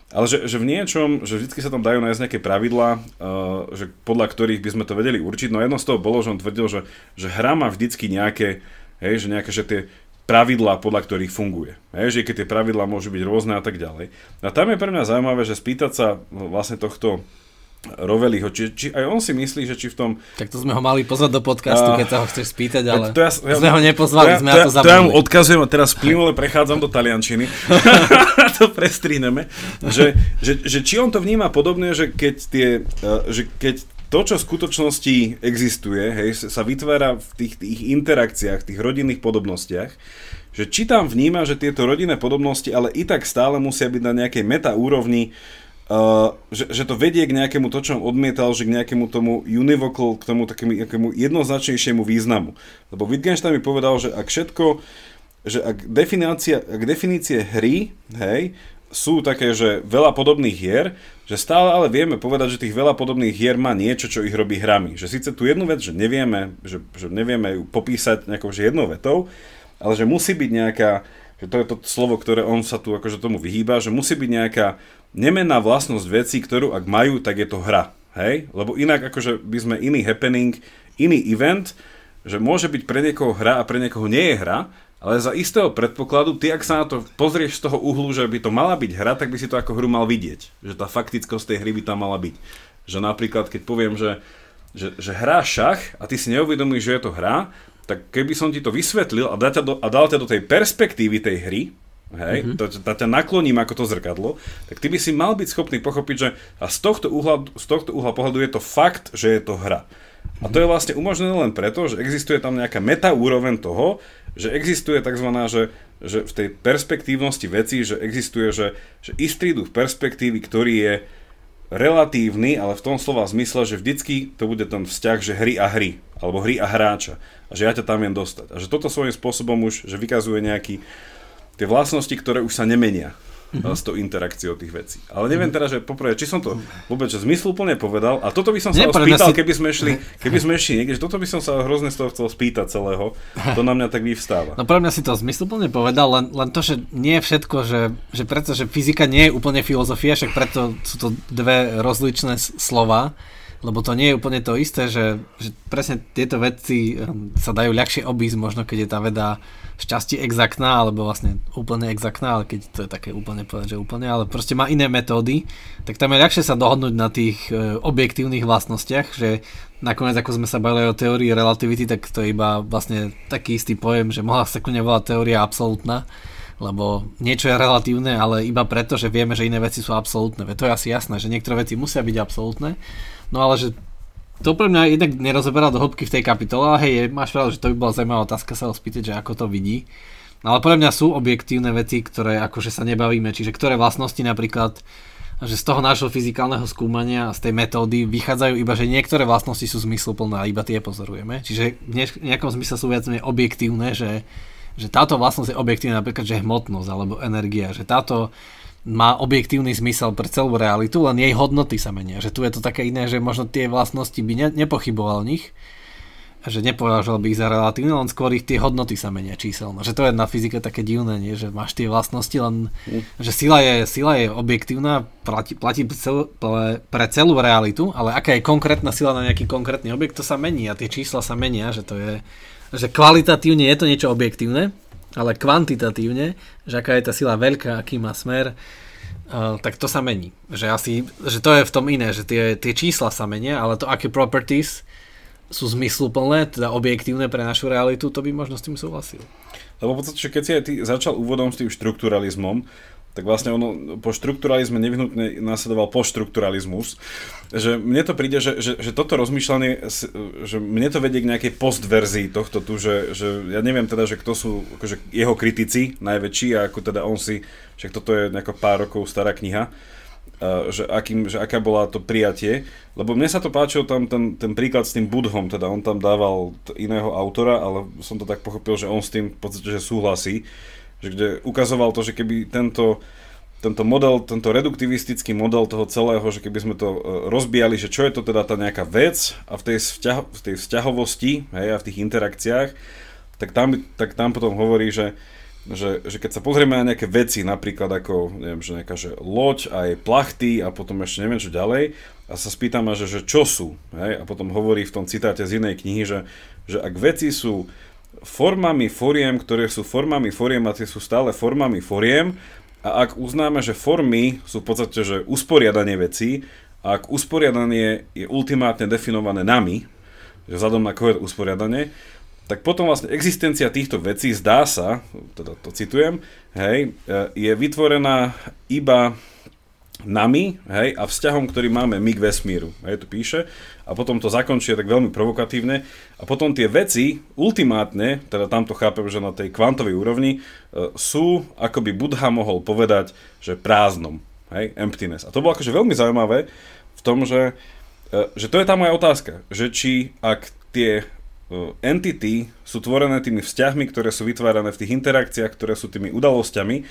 Ale že, že v niečom, že vždy sa tam dajú nájsť nejaké pravidlá, uh, že podľa ktorých by sme to vedeli určiť. No jedno z toho bolo, že on tvrdil, že, že hra má vždycky nejaké, hej, že nejaké, že tie pravidlá, podľa ktorých funguje. Hej, že keď tie pravidlá môžu byť rôzne a tak ďalej. A tam je pre mňa zaujímavé, že spýtať sa vlastne tohto Roveliho, či, či aj on si myslí, že či v tom... Tak to sme ho mali pozvať do podcastu, keď sa ho chceš spýtať, ale to ja, ja, sme ho nepozvali, to sme to, na to zabudli. To ja mu odkazujem a teraz plynule prechádzam do taliančiny. to prestríneme. Že, že, že, či on to vníma podobne, že keď, tie, e, že keď to, čo v skutočnosti existuje, hej, sa vytvára v tých, tých interakciách, tých rodinných podobnostiach, že či tam vníma, že tieto rodinné podobnosti ale i tak stále musia byť na nejakej meta úrovni Uh, že, že to vedie k nejakému to, čo on odmietal, že k nejakému tomu univocal, k tomu takému nejakému jednoznačnejšiemu významu. Lebo Wittgenstein mi povedal, že ak všetko, že ak, definícia, ak definície hry, hej, sú také, že veľa podobných hier, že stále ale vieme povedať, že tých veľa podobných hier má niečo, čo ich robí hrami. Že síce tu jednu vec, že nevieme, že, že nevieme ju popísať nejakou že jednou vetou, ale že musí byť nejaká, že to je to slovo, ktoré on sa tu akože tomu vyhýba, že musí byť nejaká nemená vlastnosť veci, ktorú ak majú, tak je to hra. Hej? Lebo inak akože by sme iný happening, iný event, že môže byť pre niekoho hra a pre niekoho nie je hra, ale za istého predpokladu, ty ak sa na to pozrieš z toho uhlu, že by to mala byť hra, tak by si to ako hru mal vidieť. Že tá faktickosť tej hry by tam mala byť. Že napríklad, keď poviem, že, že, že hrá šach a ty si neuvedomíš, že je to hra, tak keby som ti to vysvetlil a, dal ťa do, a dal ťa do tej perspektívy tej hry, hej, mm-hmm. to, to ťa nakloním ako to zrkadlo, tak ty by si mal byť schopný pochopiť, že a z tohto uhla, z tohto uhla pohľadu je to fakt, že je to hra. A to je vlastne umožnené len preto, že existuje tam nejaká meta úroveň toho, že existuje tzv. Že, že v tej perspektívnosti veci, že existuje, že, že istý druh perspektívy, ktorý je relatívny, ale v tom slova zmysle, že vždycky to bude ten vzťah, že hry a hry, alebo hry a hráča. A že ja ťa tam viem dostať. A že toto svojím spôsobom už, že vykazuje nejaký, tie vlastnosti, ktoré už sa nemenia mm-hmm. s tou interakciou tých vecí. Ale neviem teda, že poprvé, či som to vôbec zmysluplne povedal, a toto by som sa ho spýtal, si... keby sme šli, keby sme šli niekde, že toto by som sa hrozne z toho chcel spýtať celého, to na mňa tak vyvstáva. No pre mňa si to zmysluplne povedal, len, len to, že nie je všetko, že, že preto, že fyzika nie je úplne filozofia, však preto sú to dve rozličné slova, lebo to nie je úplne to isté, že, že presne tieto veci ehm, sa dajú ľahšie obísť, možno keď je tá veda šťastie exaktná, alebo vlastne úplne exaktná, ale keď to je také úplne povedať, že úplne, ale proste má iné metódy, tak tam je ľahšie sa dohodnúť na tých e, objektívnych vlastnostiach, že nakoniec ako sme sa bavili o teórii relativity, tak to je iba vlastne taký istý pojem, že mohla sa kľudne volať teória absolútna, lebo niečo je relatívne, ale iba preto, že vieme, že iné veci sú absolútne. To je asi jasné, že niektoré veci musia byť absolútne, no ale že to pre mňa jednak nerozoberá do hĺbky v tej kapitole, ale hej, máš pravdu, že to by bola zaujímavá otázka sa ho spýtať, že ako to vidí. No ale pre mňa sú objektívne veci, ktoré akože sa nebavíme, čiže ktoré vlastnosti napríklad že z toho nášho fyzikálneho skúmania a z tej metódy vychádzajú iba, že niektoré vlastnosti sú zmysluplné a iba tie pozorujeme. Čiže v nejakom zmysle sú viac objektívne, že, že táto vlastnosť je objektívna, napríklad, že hmotnosť alebo energia, že táto má objektívny zmysel pre celú realitu, len jej hodnoty sa menia. Že tu je to také iné, že možno tie vlastnosti by ne, nepochyboval o nich, že nepovažoval by ich za relatívne, len skôr ich tie hodnoty sa menia číselno. Že to je na fyzike také divné, nie? že máš tie vlastnosti, len mm. že sila je, sila je objektívna, platí, platí cel, pre celú realitu, ale aká je konkrétna sila na nejaký konkrétny objekt, to sa mení a tie čísla sa menia, že to je, že kvalitatívne je to niečo objektívne, ale kvantitatívne, že aká je tá sila veľká, aký má smer, uh, tak to sa mení. Že, asi, že to je v tom iné, že tie, tie čísla sa menia, ale to aké properties sú zmysluplné, teda objektívne pre našu realitu, to by možno s tým súhlasil. Lebo v podstate, keď si aj ty začal úvodom s tým štrukturalizmom, tak vlastne ono po štrukturalizme nevyhnutne následoval poštrukturalizmus. Že mne to príde, že, že, že toto rozmýšľanie, že mne to vedie k nejakej postverzii tohto tu, že, že ja neviem teda, že kto sú akože jeho kritici najväčší a ako teda on si, že toto je nejako pár rokov stará kniha, že, akým, že aká bola to prijatie, lebo mne sa to páčilo tam ten, ten príklad s tým Budhom, teda on tam dával iného autora, ale som to tak pochopil, že on s tým v podstate že súhlasí, že kde ukazoval to, že keby tento, tento model, tento reduktivistický model toho celého, že keby sme to e, rozbijali, že čo je to teda tá nejaká vec a v tej, vzťah, v tej vzťahovosti hej, a v tých interakciách, tak tam, tak tam potom hovorí, že, že, že keď sa pozrieme na nejaké veci, napríklad ako, neviem, že nejaká že loď a jej plachty a potom ešte neviem čo ďalej, a sa spýtam, že, že čo sú, hej, a potom hovorí v tom citáte z inej knihy, že, že ak veci sú formami foriem, ktoré sú formami foriem a tie sú stále formami foriem. A ak uznáme, že formy sú v podstate že usporiadanie vecí, a ak usporiadanie je ultimátne definované nami, že vzhľadom na koho usporiadanie, tak potom vlastne existencia týchto vecí zdá sa, teda to citujem, hej, e, je vytvorená iba nami hej, a vzťahom, ktorý máme my k vesmíru. Hej, tu píše. A potom to zakončuje tak veľmi provokatívne. A potom tie veci, ultimátne, teda tamto chápem, že na tej kvantovej úrovni, e, sú, ako by Budha mohol povedať, že prázdnom. Hej, emptiness. A to bolo akože veľmi zaujímavé v tom, že, e, že to je tá moja otázka. Že či ak tie e, entity sú tvorené tými vzťahmi, ktoré sú vytvárané v tých interakciách, ktoré sú tými udalosťami,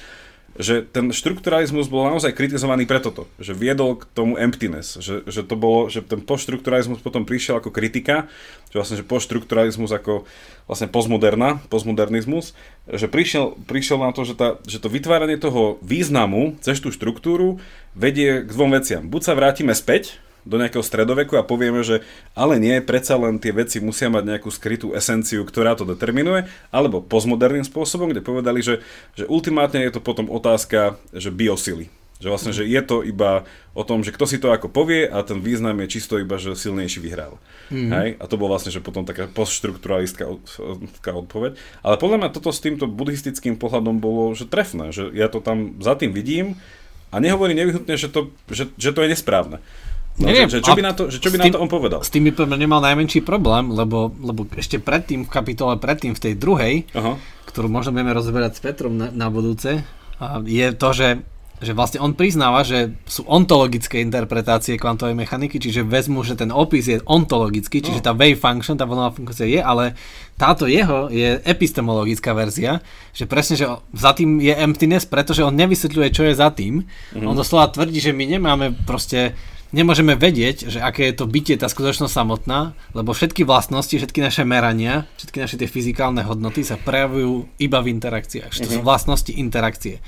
že ten štrukturalizmus bol naozaj kritizovaný pre toto, že viedol k tomu emptiness, že, že to bolo, že ten postštrukturalizmus potom prišiel ako kritika, že vlastne, že postštrukturalizmus ako vlastne postmoderna, postmodernizmus, že prišiel, prišiel na to, že, tá, že to vytváranie toho významu cez tú štruktúru vedie k dvom veciam. Buď sa vrátime späť, do nejakého stredoveku a povieme, že ale nie, predsa len tie veci musia mať nejakú skrytú esenciu, ktorá to determinuje, alebo postmoderným spôsobom, kde povedali, že, že ultimátne je to potom otázka že biosily. Že vlastne, že je to iba o tom, že kto si to ako povie a ten význam je čisto iba, že silnejší vyhral. Mm. Hej? A to bolo vlastne, že potom taká postštrukturalistická odpoveď. Ale podľa mňa toto s týmto buddhistickým pohľadom bolo že trefné, že ja to tam za tým vidím a nehovorí nevyhnutne, že to, že, že to je nesprávne. No, Neviem, že, že, čo by, na to, že čo by tým, na to on povedal? S tým by nemal najmenší problém, lebo, lebo ešte predtým, v kapitole predtým, v tej druhej, Aha. ktorú možno budeme rozoberať s Petrom na, na budúce, je to, že, že vlastne on priznáva, že sú ontologické interpretácie kvantovej mechaniky, čiže vezmu, že ten opis je ontologický, čiže tá wave function, tá vlnová funkcia je, ale táto jeho je epistemologická verzia, že presne, že za tým je emptiness, pretože on nevysvetľuje, čo je za tým. Mm-hmm. On doslova tvrdí, že my nemáme proste nemôžeme vedieť, že aké je to bytie, tá skutočnosť samotná, lebo všetky vlastnosti, všetky naše merania, všetky naše tie fyzikálne hodnoty sa prejavujú iba v interakciách. Že to sú mhm. vlastnosti interakcie.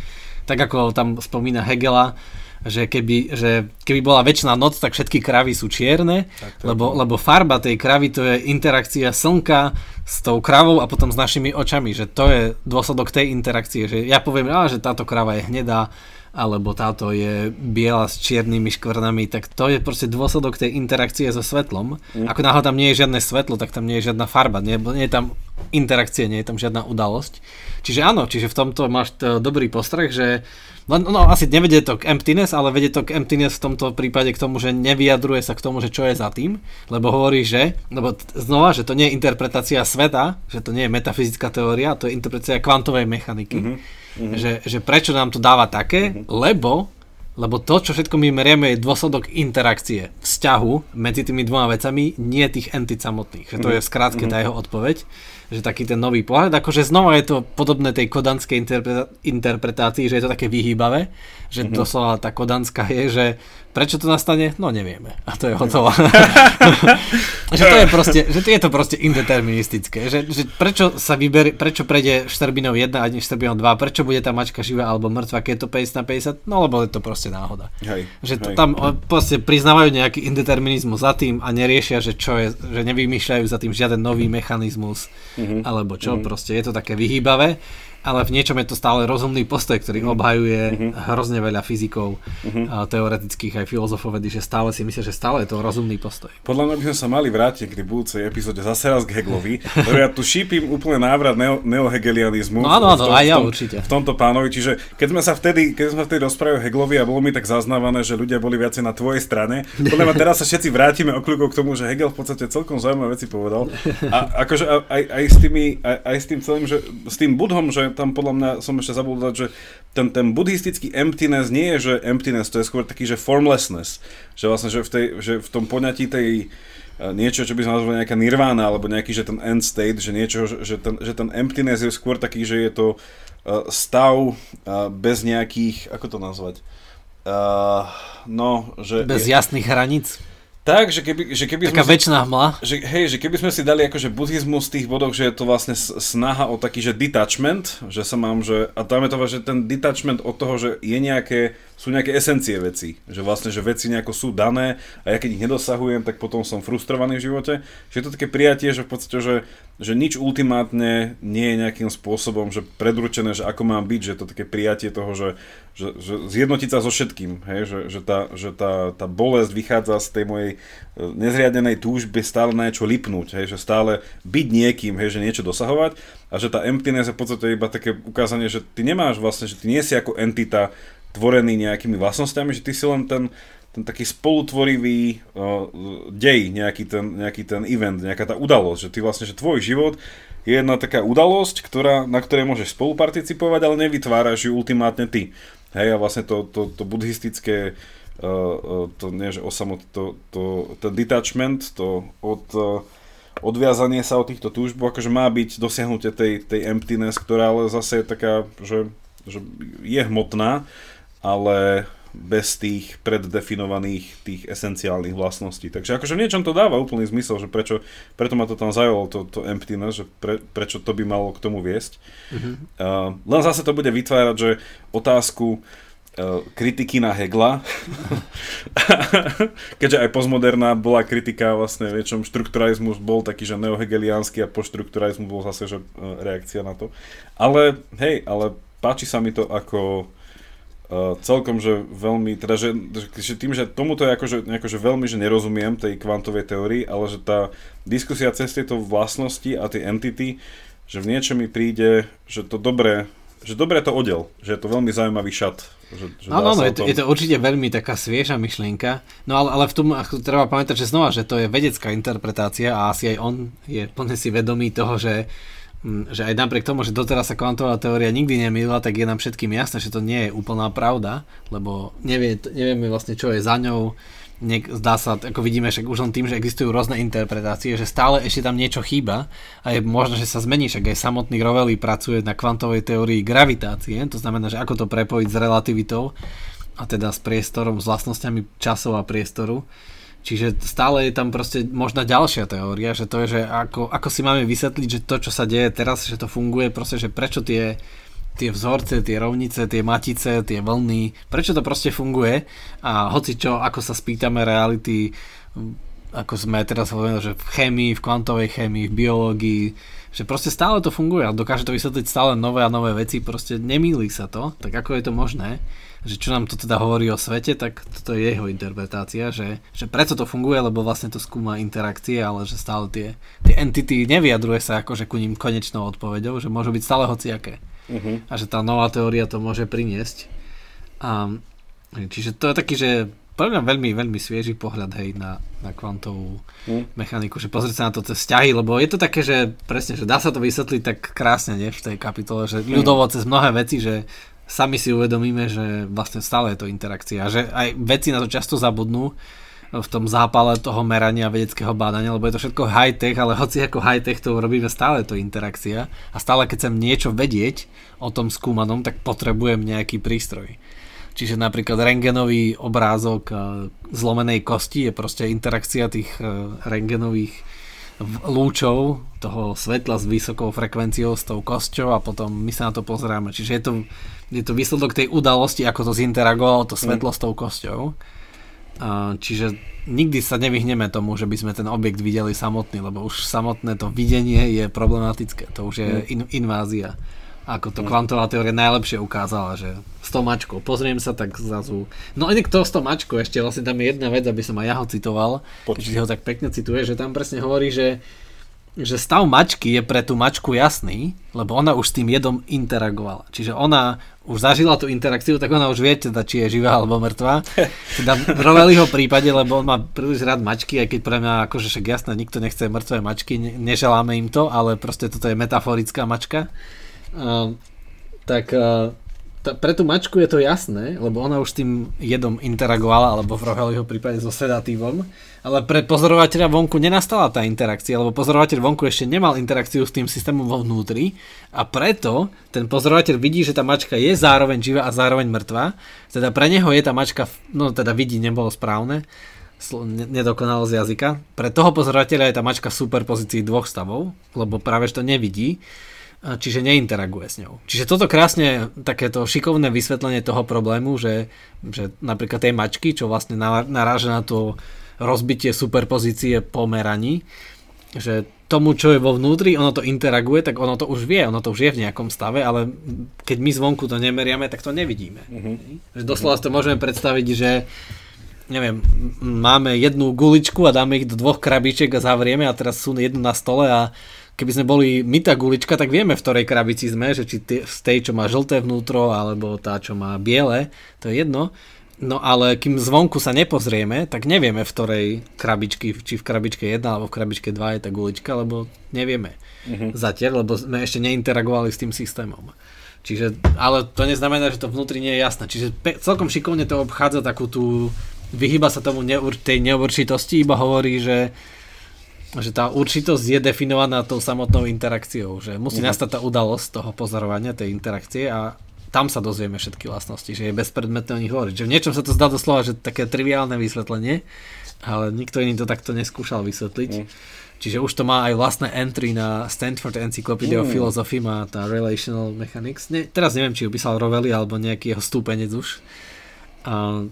Tak ako tam spomína Hegela, že keby, že keby bola väčšiná noc, tak všetky kravy sú čierne, lebo, lebo farba tej kravy to je interakcia slnka s tou kravou a potom s našimi očami, že to je dôsledok tej interakcie, že ja poviem, á, že táto krava je hnedá, alebo táto je biela s čiernymi škvrnami, tak to je proste dôsledok tej interakcie so svetlom. Mm. Ako náhle tam nie je žiadne svetlo, tak tam nie je žiadna farba, nie, nie je tam interakcie, nie je tam žiadna udalosť. Čiže áno, čiže v tomto máš dobrý postreh, že No, no asi nevedie to k emptiness, ale vedie to k emptiness v tomto prípade k tomu, že nevyjadruje sa k tomu, že čo je za tým, lebo hovorí, že, lebo znova, že to nie je interpretácia sveta, že to nie je metafyzická teória, to je interpretácia kvantovej mechaniky. Mm-hmm. Že, že prečo nám to dáva také, mm-hmm. lebo lebo to, čo všetko my merieme, je dôsledok interakcie, vzťahu medzi tými dvoma vecami, nie tých entit samotných. Že to je skrátke mm-hmm. tá jeho odpoveď že taký ten nový pohľad, akože znova je to podobné tej kodanskej interpreta- interpretácii, že je to také vyhýbavé, že mm-hmm. doslova tá kodanská je, že Prečo to nastane? No nevieme. A to je hotovo. že to je proste, že je to proste indeterministické. Že, že prečo sa vyberie, prečo prejde Štrbinov 1 a nie Štrbinov 2, prečo bude tá mačka živá alebo mŕtva, keď je to 50 na 50? No lebo je to proste náhoda. Hej, že to hej. tam proste priznávajú nejaký indeterminizmus za tým a neriešia, že čo je, že nevymýšľajú za tým žiaden nový mechanizmus mm-hmm. alebo čo, mm-hmm. proste je to také vyhýbavé ale v niečom je to stále rozumný postoj, ktorý mm-hmm. obhajuje mm-hmm. hrozne veľa fyzikov, mm-hmm. teoretických aj filozofov vedy, že stále si myslia, že stále je to rozumný postoj. Podľa mňa by sme sa mali vrátiť k budúcej epizóde zase raz k Heglovi, lebo ja tu šípim úplne návrat neo, neohegelianizmu. No áno, áno, aj ja určite. V tomto pánovi, čiže keď sme sa vtedy, keď sme vtedy rozprávali o Heglovi a bolo mi tak zaznávané, že ľudia boli viacej na tvojej strane, podľa mňa teraz sa všetci vrátime okľúkov k tomu, že Hegel v podstate celkom zaujímavé veci povedal. A akože aj, aj, s, tými, aj, aj s tým celým, že s tým budhom, že tam podľa mňa som ešte zabudol dať, že ten, ten buddhistický emptiness nie je, že emptiness, to je skôr taký, že formlessness. Že vlastne, že v, tej, že v tom poňatí tej e, niečo, čo by sme nazvali nejaká nirvana, alebo nejaký, že ten end state, že niečo, že ten, že ten emptiness je skôr taký, že je to uh, stav uh, bez nejakých, ako to nazvať? Uh, no, že... Bez jasných hraníc? Tak, že keby, že keby Taká sme... väčšiná hmla. Že, hej, že keby sme si dali akože buddhizmus v tých bodoch, že je to vlastne snaha o taký, že detachment, že sa mám, že, a tam je to, že ten detachment od toho, že je nejaké, sú nejaké esencie veci, že vlastne, že veci nejako sú dané a ja keď ich nedosahujem, tak potom som frustrovaný v živote, že je to také prijatie, že v podstate, že, že nič ultimátne nie je nejakým spôsobom, že predručené, že ako mám byť, že je to také prijatie toho, že, že, že zjednotiť sa so všetkým, hej, že, že, tá, že tá, tá bolesť vychádza z tej mojej e, nezriadenej túžby stále na niečo lipnúť, hej, že stále byť niekým, hej, že niečo dosahovať. A že tá emptiness je v podstate iba také ukázanie, že ty nemáš vlastne, že ty nie si ako entita tvorený nejakými vlastnosťami, že ty si len ten, ten taký spolutvorivý uh, dej, nejaký ten, nejaký ten event, nejaká tá udalosť, že ty vlastne, že tvoj život je jedna taká udalosť, ktorá, na ktorej môžeš spoluparticipovať, ale nevytváraš ju ultimátne ty. Hej, a vlastne to, to, to buddhistické uh, to nie, že osamot, to, to, ten detachment, to od, uh, odviazanie sa od týchto túžbov, akože má byť dosiahnutie tej, tej emptiness, ktorá ale zase je taká, že, že je hmotná, ale bez tých preddefinovaných tých esenciálnych vlastností. Takže akože v niečom to dáva úplný zmysel, že prečo, preto ma to tam zaujalo, to, to emptiness, že pre, prečo to by malo k tomu viesť. Mm-hmm. Uh, len zase to bude vytvárať, že otázku uh, kritiky na Hegla, keďže aj postmoderná bola kritika vlastne v niečom, štrukturalizmus bol taký, že neohegeliánsky a postštrukturalizmus bol zase, že uh, reakcia na to. Ale hej, ale páči sa mi to ako Uh, celkom, že veľmi, teda, že, že tým, že tomuto je akože, akože veľmi, že nerozumiem tej kvantovej teórii, ale že tá diskusia cez tieto vlastnosti a tie entity, že v niečom mi príde, že to dobre, že dobre to odel, že je to veľmi zaujímavý šat. Že, že no, no, no, je to, je to určite veľmi taká svieža myšlienka, no ale, ale v tom treba pamätať, že znova, že to je vedecká interpretácia a asi aj on je plne si vedomý toho, že že aj napriek tomu, že doteraz sa kvantová teória nikdy nemýlila, tak je nám všetkým jasné, že to nie je úplná pravda, lebo nevie, nevieme vlastne, čo je za ňou. Niek, zdá sa, ako vidíme, však už len tým, že existujú rôzne interpretácie, že stále ešte tam niečo chýba a je možné, že sa zmení, však aj samotný Rovelli pracuje na kvantovej teórii gravitácie, to znamená, že ako to prepojiť s relativitou a teda s priestorom, s vlastnosťami časov a priestoru Čiže stále je tam proste možná ďalšia teória, že to je, že ako, ako si máme vysvetliť, že to, čo sa deje teraz, že to funguje, proste, že prečo tie, tie vzorce, tie rovnice, tie matice, tie vlny, prečo to proste funguje a hoci čo, ako sa spýtame reality, ako sme teraz hovorili, že v chémii, v kvantovej chémii, v biológii, že proste stále to funguje a dokáže to vysvetliť stále nové a nové veci, proste nemýli sa to, tak ako je to možné? Že čo nám to teda hovorí o svete, tak toto je jeho interpretácia, že, že preto to funguje, lebo vlastne to skúma interakcie, ale že stále tie, tie entity nevyjadruje sa ako že ku ním konečnou odpoveďou, že môžu byť stále hociaké. Uh-huh. A že tá nová teória to môže priniesť. A, čiže to je taký, že mňa veľmi, veľmi svieži pohľad hej, na, na kvantovú mm. mechaniku, že pozrieť sa na to cez vzťahy, lebo je to také, že presne, že dá sa to vysvetliť tak krásne nie, v tej kapitole, že ľudovo cez mnohé veci, že sami si uvedomíme, že vlastne stále je to interakcia. Že aj veci na to často zabudnú v tom zápale toho merania vedeckého bádania, lebo je to všetko high-tech, ale hoci ako high-tech to robíme, stále to interakcia a stále keď chcem niečo vedieť o tom skúmanom, tak potrebujem nejaký prístroj. Čiže napríklad rengenový obrázok eh, zlomenej kosti je proste interakcia tých eh, rengenových lúčov toho svetla s vysokou frekvenciou s tou kosťou a potom my sa na to pozeráme. Čiže je to, je to výsledok tej udalosti, ako to zinteragovalo to svetlo mm. s tou kosťou. Čiže nikdy sa nevyhneme tomu, že by sme ten objekt videli samotný, lebo už samotné to videnie je problematické. To už je mm. in, invázia ako to kvantová teória najlepšie ukázala, že s tou mačkou, pozriem sa, tak zrazu... No inak to s tou mačkou, ešte vlastne tam je jedna vec, aby som aj ja ho citoval, keďže ho tak pekne cituje, že tam presne hovorí, že že stav mačky je pre tú mačku jasný, lebo ona už s tým jedom interagovala. Čiže ona už zažila tú interakciu, tak ona už vie, teda, či je živá alebo mŕtva. Teda v Roveliho prípade, lebo on má príliš rád mačky, aj keď pre mňa akože však jasné, nikto nechce mŕtve mačky, neželáme im to, ale proste toto je metaforická mačka. Tak uh, t- pre tú mačku je to jasné, lebo ona už tým jedom interagovala, alebo v Roheliho prípade so sedatívom, ale pre pozorovateľa vonku nenastala tá interakcia, lebo pozorovateľ vonku ešte nemal interakciu s tým systémom vo vnútri a preto ten pozorovateľ vidí, že tá mačka je zároveň živá a zároveň mŕtva, teda pre neho je tá mačka, no teda vidí, nebolo správne, nedokonalosť jazyka. Pre toho pozorovateľa je tá mačka v superpozícii dvoch stavov, lebo práve to nevidí čiže neinteraguje s ňou. Čiže toto krásne takéto šikovné vysvetlenie toho problému, že, že napríklad tej mačky, čo vlastne naráža na to rozbitie superpozície pomeraní, že tomu, čo je vo vnútri, ono to interaguje, tak ono to už vie, ono to už je v nejakom stave, ale keď my zvonku to nemeriame, tak to nevidíme. Uh-huh. Že doslova to môžeme predstaviť, že neviem, máme jednu guličku a dáme ich do dvoch krabičiek a zavrieme a teraz sú jednu na stole a keby sme boli my tá gulička, tak vieme, v ktorej krabici sme, že či z tej, čo má žlté vnútro, alebo tá, čo má biele, to je jedno. No ale kým zvonku sa nepozrieme, tak nevieme, v ktorej krabičky, či v krabičke 1 alebo v krabičke 2 je tá gulička, lebo nevieme uh-huh. zatiaľ, lebo sme ešte neinteragovali s tým systémom. Čiže, ale to neznamená, že to vnútri nie je jasné. Čiže pe- celkom šikovne to obchádza takú tú, vyhyba sa tomu neur- tej neurčitosti, iba hovorí, že že tá určitosť je definovaná tou samotnou interakciou, že musí mm. nastať tá udalosť toho pozorovania, tej interakcie a tam sa dozvieme všetky vlastnosti, že je bezpredmetné o nich hovoriť. Že v niečom sa to zdá doslova, že také triviálne vysvetlenie, ale nikto iný to takto neskúšal vysvetliť. Mm. Čiže už to má aj vlastné entry na Stanford Encyclopedia mm. of Philosophy, má tá Relational Mechanics. Ne, teraz neviem, či ju písal Rovelli alebo nejaký jeho stúpenec už. A,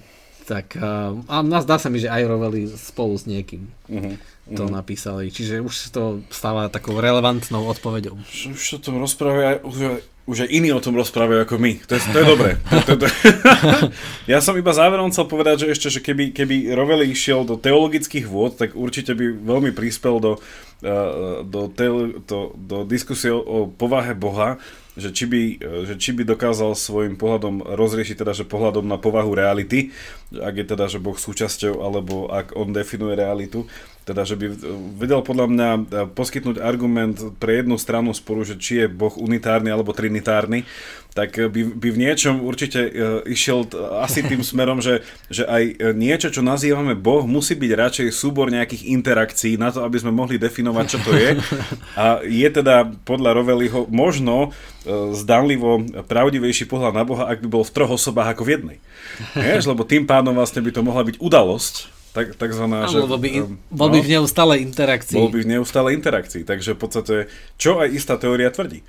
tak a, a zdá sa mi, že aj Rovelli spolu s niekým. Mm-hmm to mm. napísali. Čiže už to stáva takou relevantnou odpoveďou. Už, už o tom rozprávajú, už, už aj iní o tom rozprávajú ako my. To je, to je dobré. To, to, to. ja som iba záverom chcel povedať, že ešte, že keby, keby Roveli išiel do teologických vôd, tak určite by veľmi prispel do, uh, do, teolo, do, do diskusie o povahe Boha, že či, by, že či by dokázal svojim pohľadom rozriešiť teda, že pohľadom na povahu reality, ak je teda, že Boh súčasťou, alebo ak on definuje realitu, teda, že by vedel podľa mňa e, poskytnúť argument pre jednu stranu sporu, že či je Boh unitárny alebo trinitárny, tak by, by v niečom určite e, išiel asi tým smerom, že, že aj niečo, čo nazývame Boh, musí byť radšej súbor nejakých interakcií na to, aby sme mohli definovať, čo to je. A je teda podľa Roveliho možno e, zdanlivo pravdivejší pohľad na Boha, ak by bol v troch osobách ako v jednej. Vieš, lebo tým pádom vlastne by to mohla byť udalosť, tak, takzvaná... Áno, by, um, bol by no, v neustálej interakcii. Bol by v neustálej interakcii, takže v podstate, čo aj istá teória tvrdí.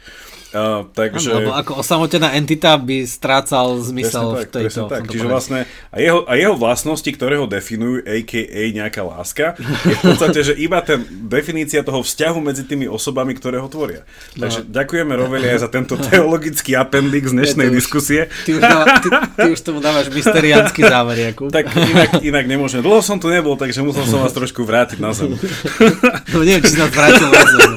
Uh, takže... Ano, lebo ako osamotená entita by strácal zmysel tak, v tejto... tak. Čiže vlastne a jeho, a jeho vlastnosti, ktoré ho definujú, a.k.a. nejaká láska, je v podstate, že iba ten definícia toho vzťahu medzi tými osobami, ktoré ho tvoria. No. Takže ďakujeme Roveli aj za tento teologický appendix dnešnej ty diskusie. Ty už, dáva, ty, ty už tomu dávaš mysteriánsky záver, Jakub. Tak inak, inak nemôžem. Dlho som tu nebol, takže musel som vás trošku vrátiť na zem. No neviem, či si nás vrátil na zem.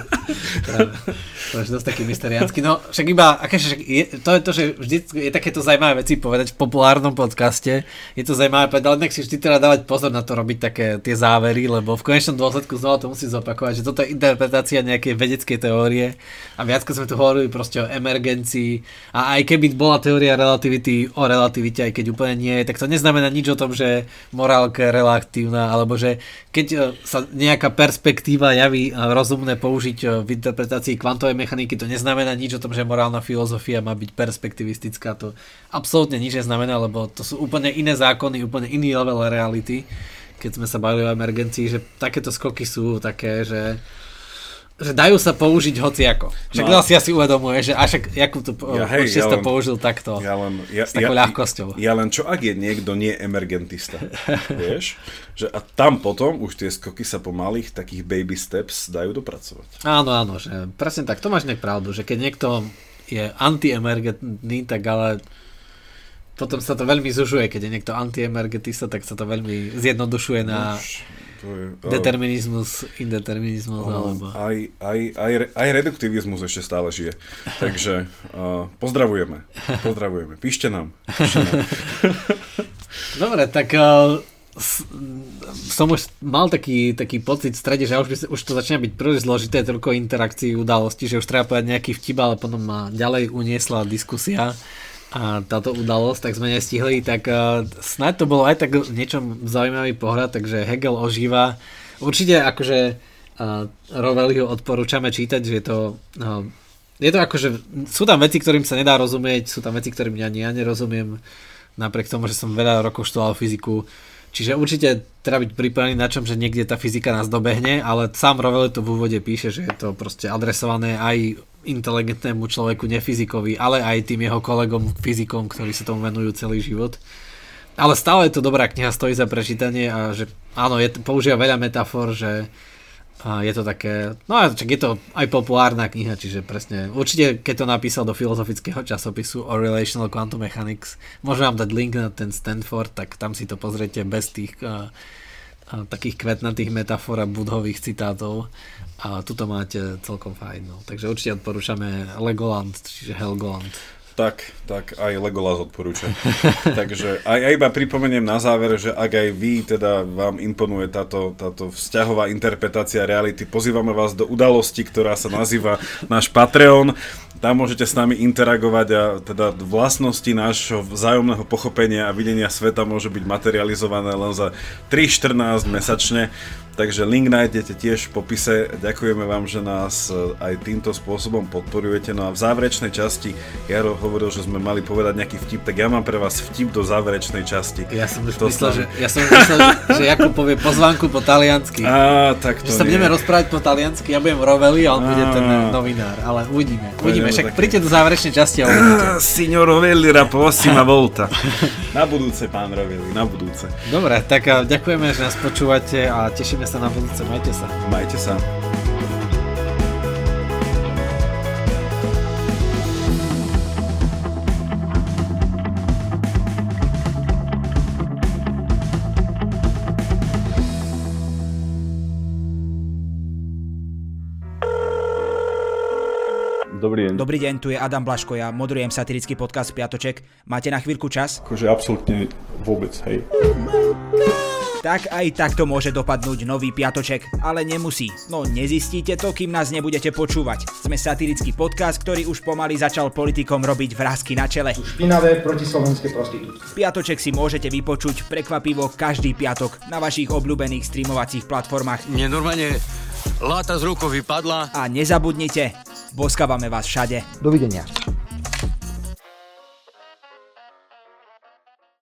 To je dosť taký mysteriánsky. No však iba, akéže, je, to je to, že vždy je takéto zaujímavé veci povedať v populárnom podcaste. Je to zaujímavé povedať, ale nech si vždy teda dávať pozor na to robiť také tie závery, lebo v konečnom dôsledku znova to musí zopakovať, že toto je interpretácia nejakej vedeckej teórie a viac sme tu hovorili proste o emergencii a aj keby bola teória relativity o relativite, aj keď úplne nie, tak to neznamená nič o tom, že morálka je relatívna, alebo že keď e, sa nejaká perspektíva javí rozumné použiť e, v interpretácii kvantovej mechaniky, to neznamená nič o tom, že morálna filozofia má byť perspektivistická. To absolútne nič neznamená, lebo to sú úplne iné zákony, úplne iný level reality. Keď sme sa bavili o emergencii, že takéto skoky sú také, že že dajú sa použiť hociako. Však no, si asi uvedomuje, že až ako to, ja, hej, ja to len, použil takto, ja len, ja, s takou ja, ľahkosťou. Ja len čo ak je niekto nie emergentista, vieš? Že a tam potom už tie skoky sa po malých takých baby steps dajú dopracovať. Áno, áno, že presne tak, to máš nejak pravdu, že keď niekto je anti-emergentný, tak ale potom sa to veľmi zužuje, keď je niekto anti-emergetista, tak sa to veľmi zjednodušuje na... Už to je, Determinizmus, indeterminizmus, uh, alebo... Aj, aj, aj, aj reduktivizmus ešte stále žije. Takže uh, pozdravujeme. Pozdravujeme. Píšte nám. Píšte nám. Dobre, tak uh, som už mal taký, taký pocit v strede, že už, by, už to začína byť príliš zložité, toľko interakcií, udalostí, že už treba povedať nejaký vtip, ale potom ma ďalej uniesla diskusia a táto udalosť, tak sme nestihli, tak uh, snáď to bolo aj tak niečom zaujímavý pohľad, takže Hegel ožíva. Určite akože uh, Roveliho odporúčame čítať, že je to uh, je to akože, sú tam veci, ktorým sa nedá rozumieť, sú tam veci, ktorým ja, ja nerozumiem, napriek tomu, že som veľa rokov študoval fyziku, Čiže určite treba byť pripravený na čom, že niekde tá fyzika nás dobehne, ale sám Rovel to v úvode píše, že je to proste adresované aj inteligentnému človeku, nefyzikovi, ale aj tým jeho kolegom fyzikom, ktorí sa tomu venujú celý život. Ale stále je to dobrá kniha, stojí za prečítanie a že áno, je, používa veľa metafor, že a je to také, no a čak je to aj populárna kniha, čiže presne, určite keď to napísal do filozofického časopisu o Relational Quantum Mechanics, môžem vám dať link na ten Stanford, tak tam si to pozriete bez tých uh, takých kvetnatých metafor a budhových citátov a tuto máte celkom fajn, no. takže určite odporúčame Legoland, čiže Helgoland. Tak, tak aj Legolas odporúča. Takže aj, aj iba pripomeniem na záver, že ak aj vy, teda vám imponuje táto, táto vzťahová interpretácia reality, pozývame vás do udalosti, ktorá sa nazýva náš Patreon. Tam môžete s nami interagovať a teda vlastnosti nášho vzájomného pochopenia a videnia sveta môže byť materializované len za 3-14 mesačne. Takže link nájdete tiež v popise. Ďakujeme vám, že nás e, aj týmto spôsobom podporujete. No a v záverečnej časti Jaro hovoril, že sme mali povedať nejaký vtip, tak ja mám pre vás vtip do záverečnej časti. Ja som už to myslel, že, ja som myslel, že, Jakub povie pozvánku po taliansky. Á, tak to že sa budeme rozprávať po taliansky, ja budem Roveli a on bude ten novinár, ale uvidíme. Uvidíme, však príďte do záverečnej časti a uvidíte. Signor Rovelli, volta. Na budúce, pán Rovelli, na budúce. Dobre, tak ďakujeme, že nás počúvate a tešíme Tešíme sa na budúce. Majte sa. Majte sa. Dobrý deň. Dobrý deň, tu je Adam Blaško, ja moderujem satirický podcast Piatoček. Máte na chvíľku čas? Akože absolútne vôbec, hej. Tak aj takto môže dopadnúť nový piatoček, ale nemusí. No nezistíte to, kým nás nebudete počúvať. Sme satirický podcast, ktorý už pomaly začal politikom robiť vrázky na čele. Špinavé protislovenské prostitútky. Piatoček si môžete vypočuť prekvapivo každý piatok na vašich obľúbených streamovacích platformách. Mne normálne láta z rukou vypadla. A nezabudnite, boskávame vás všade. Dovidenia.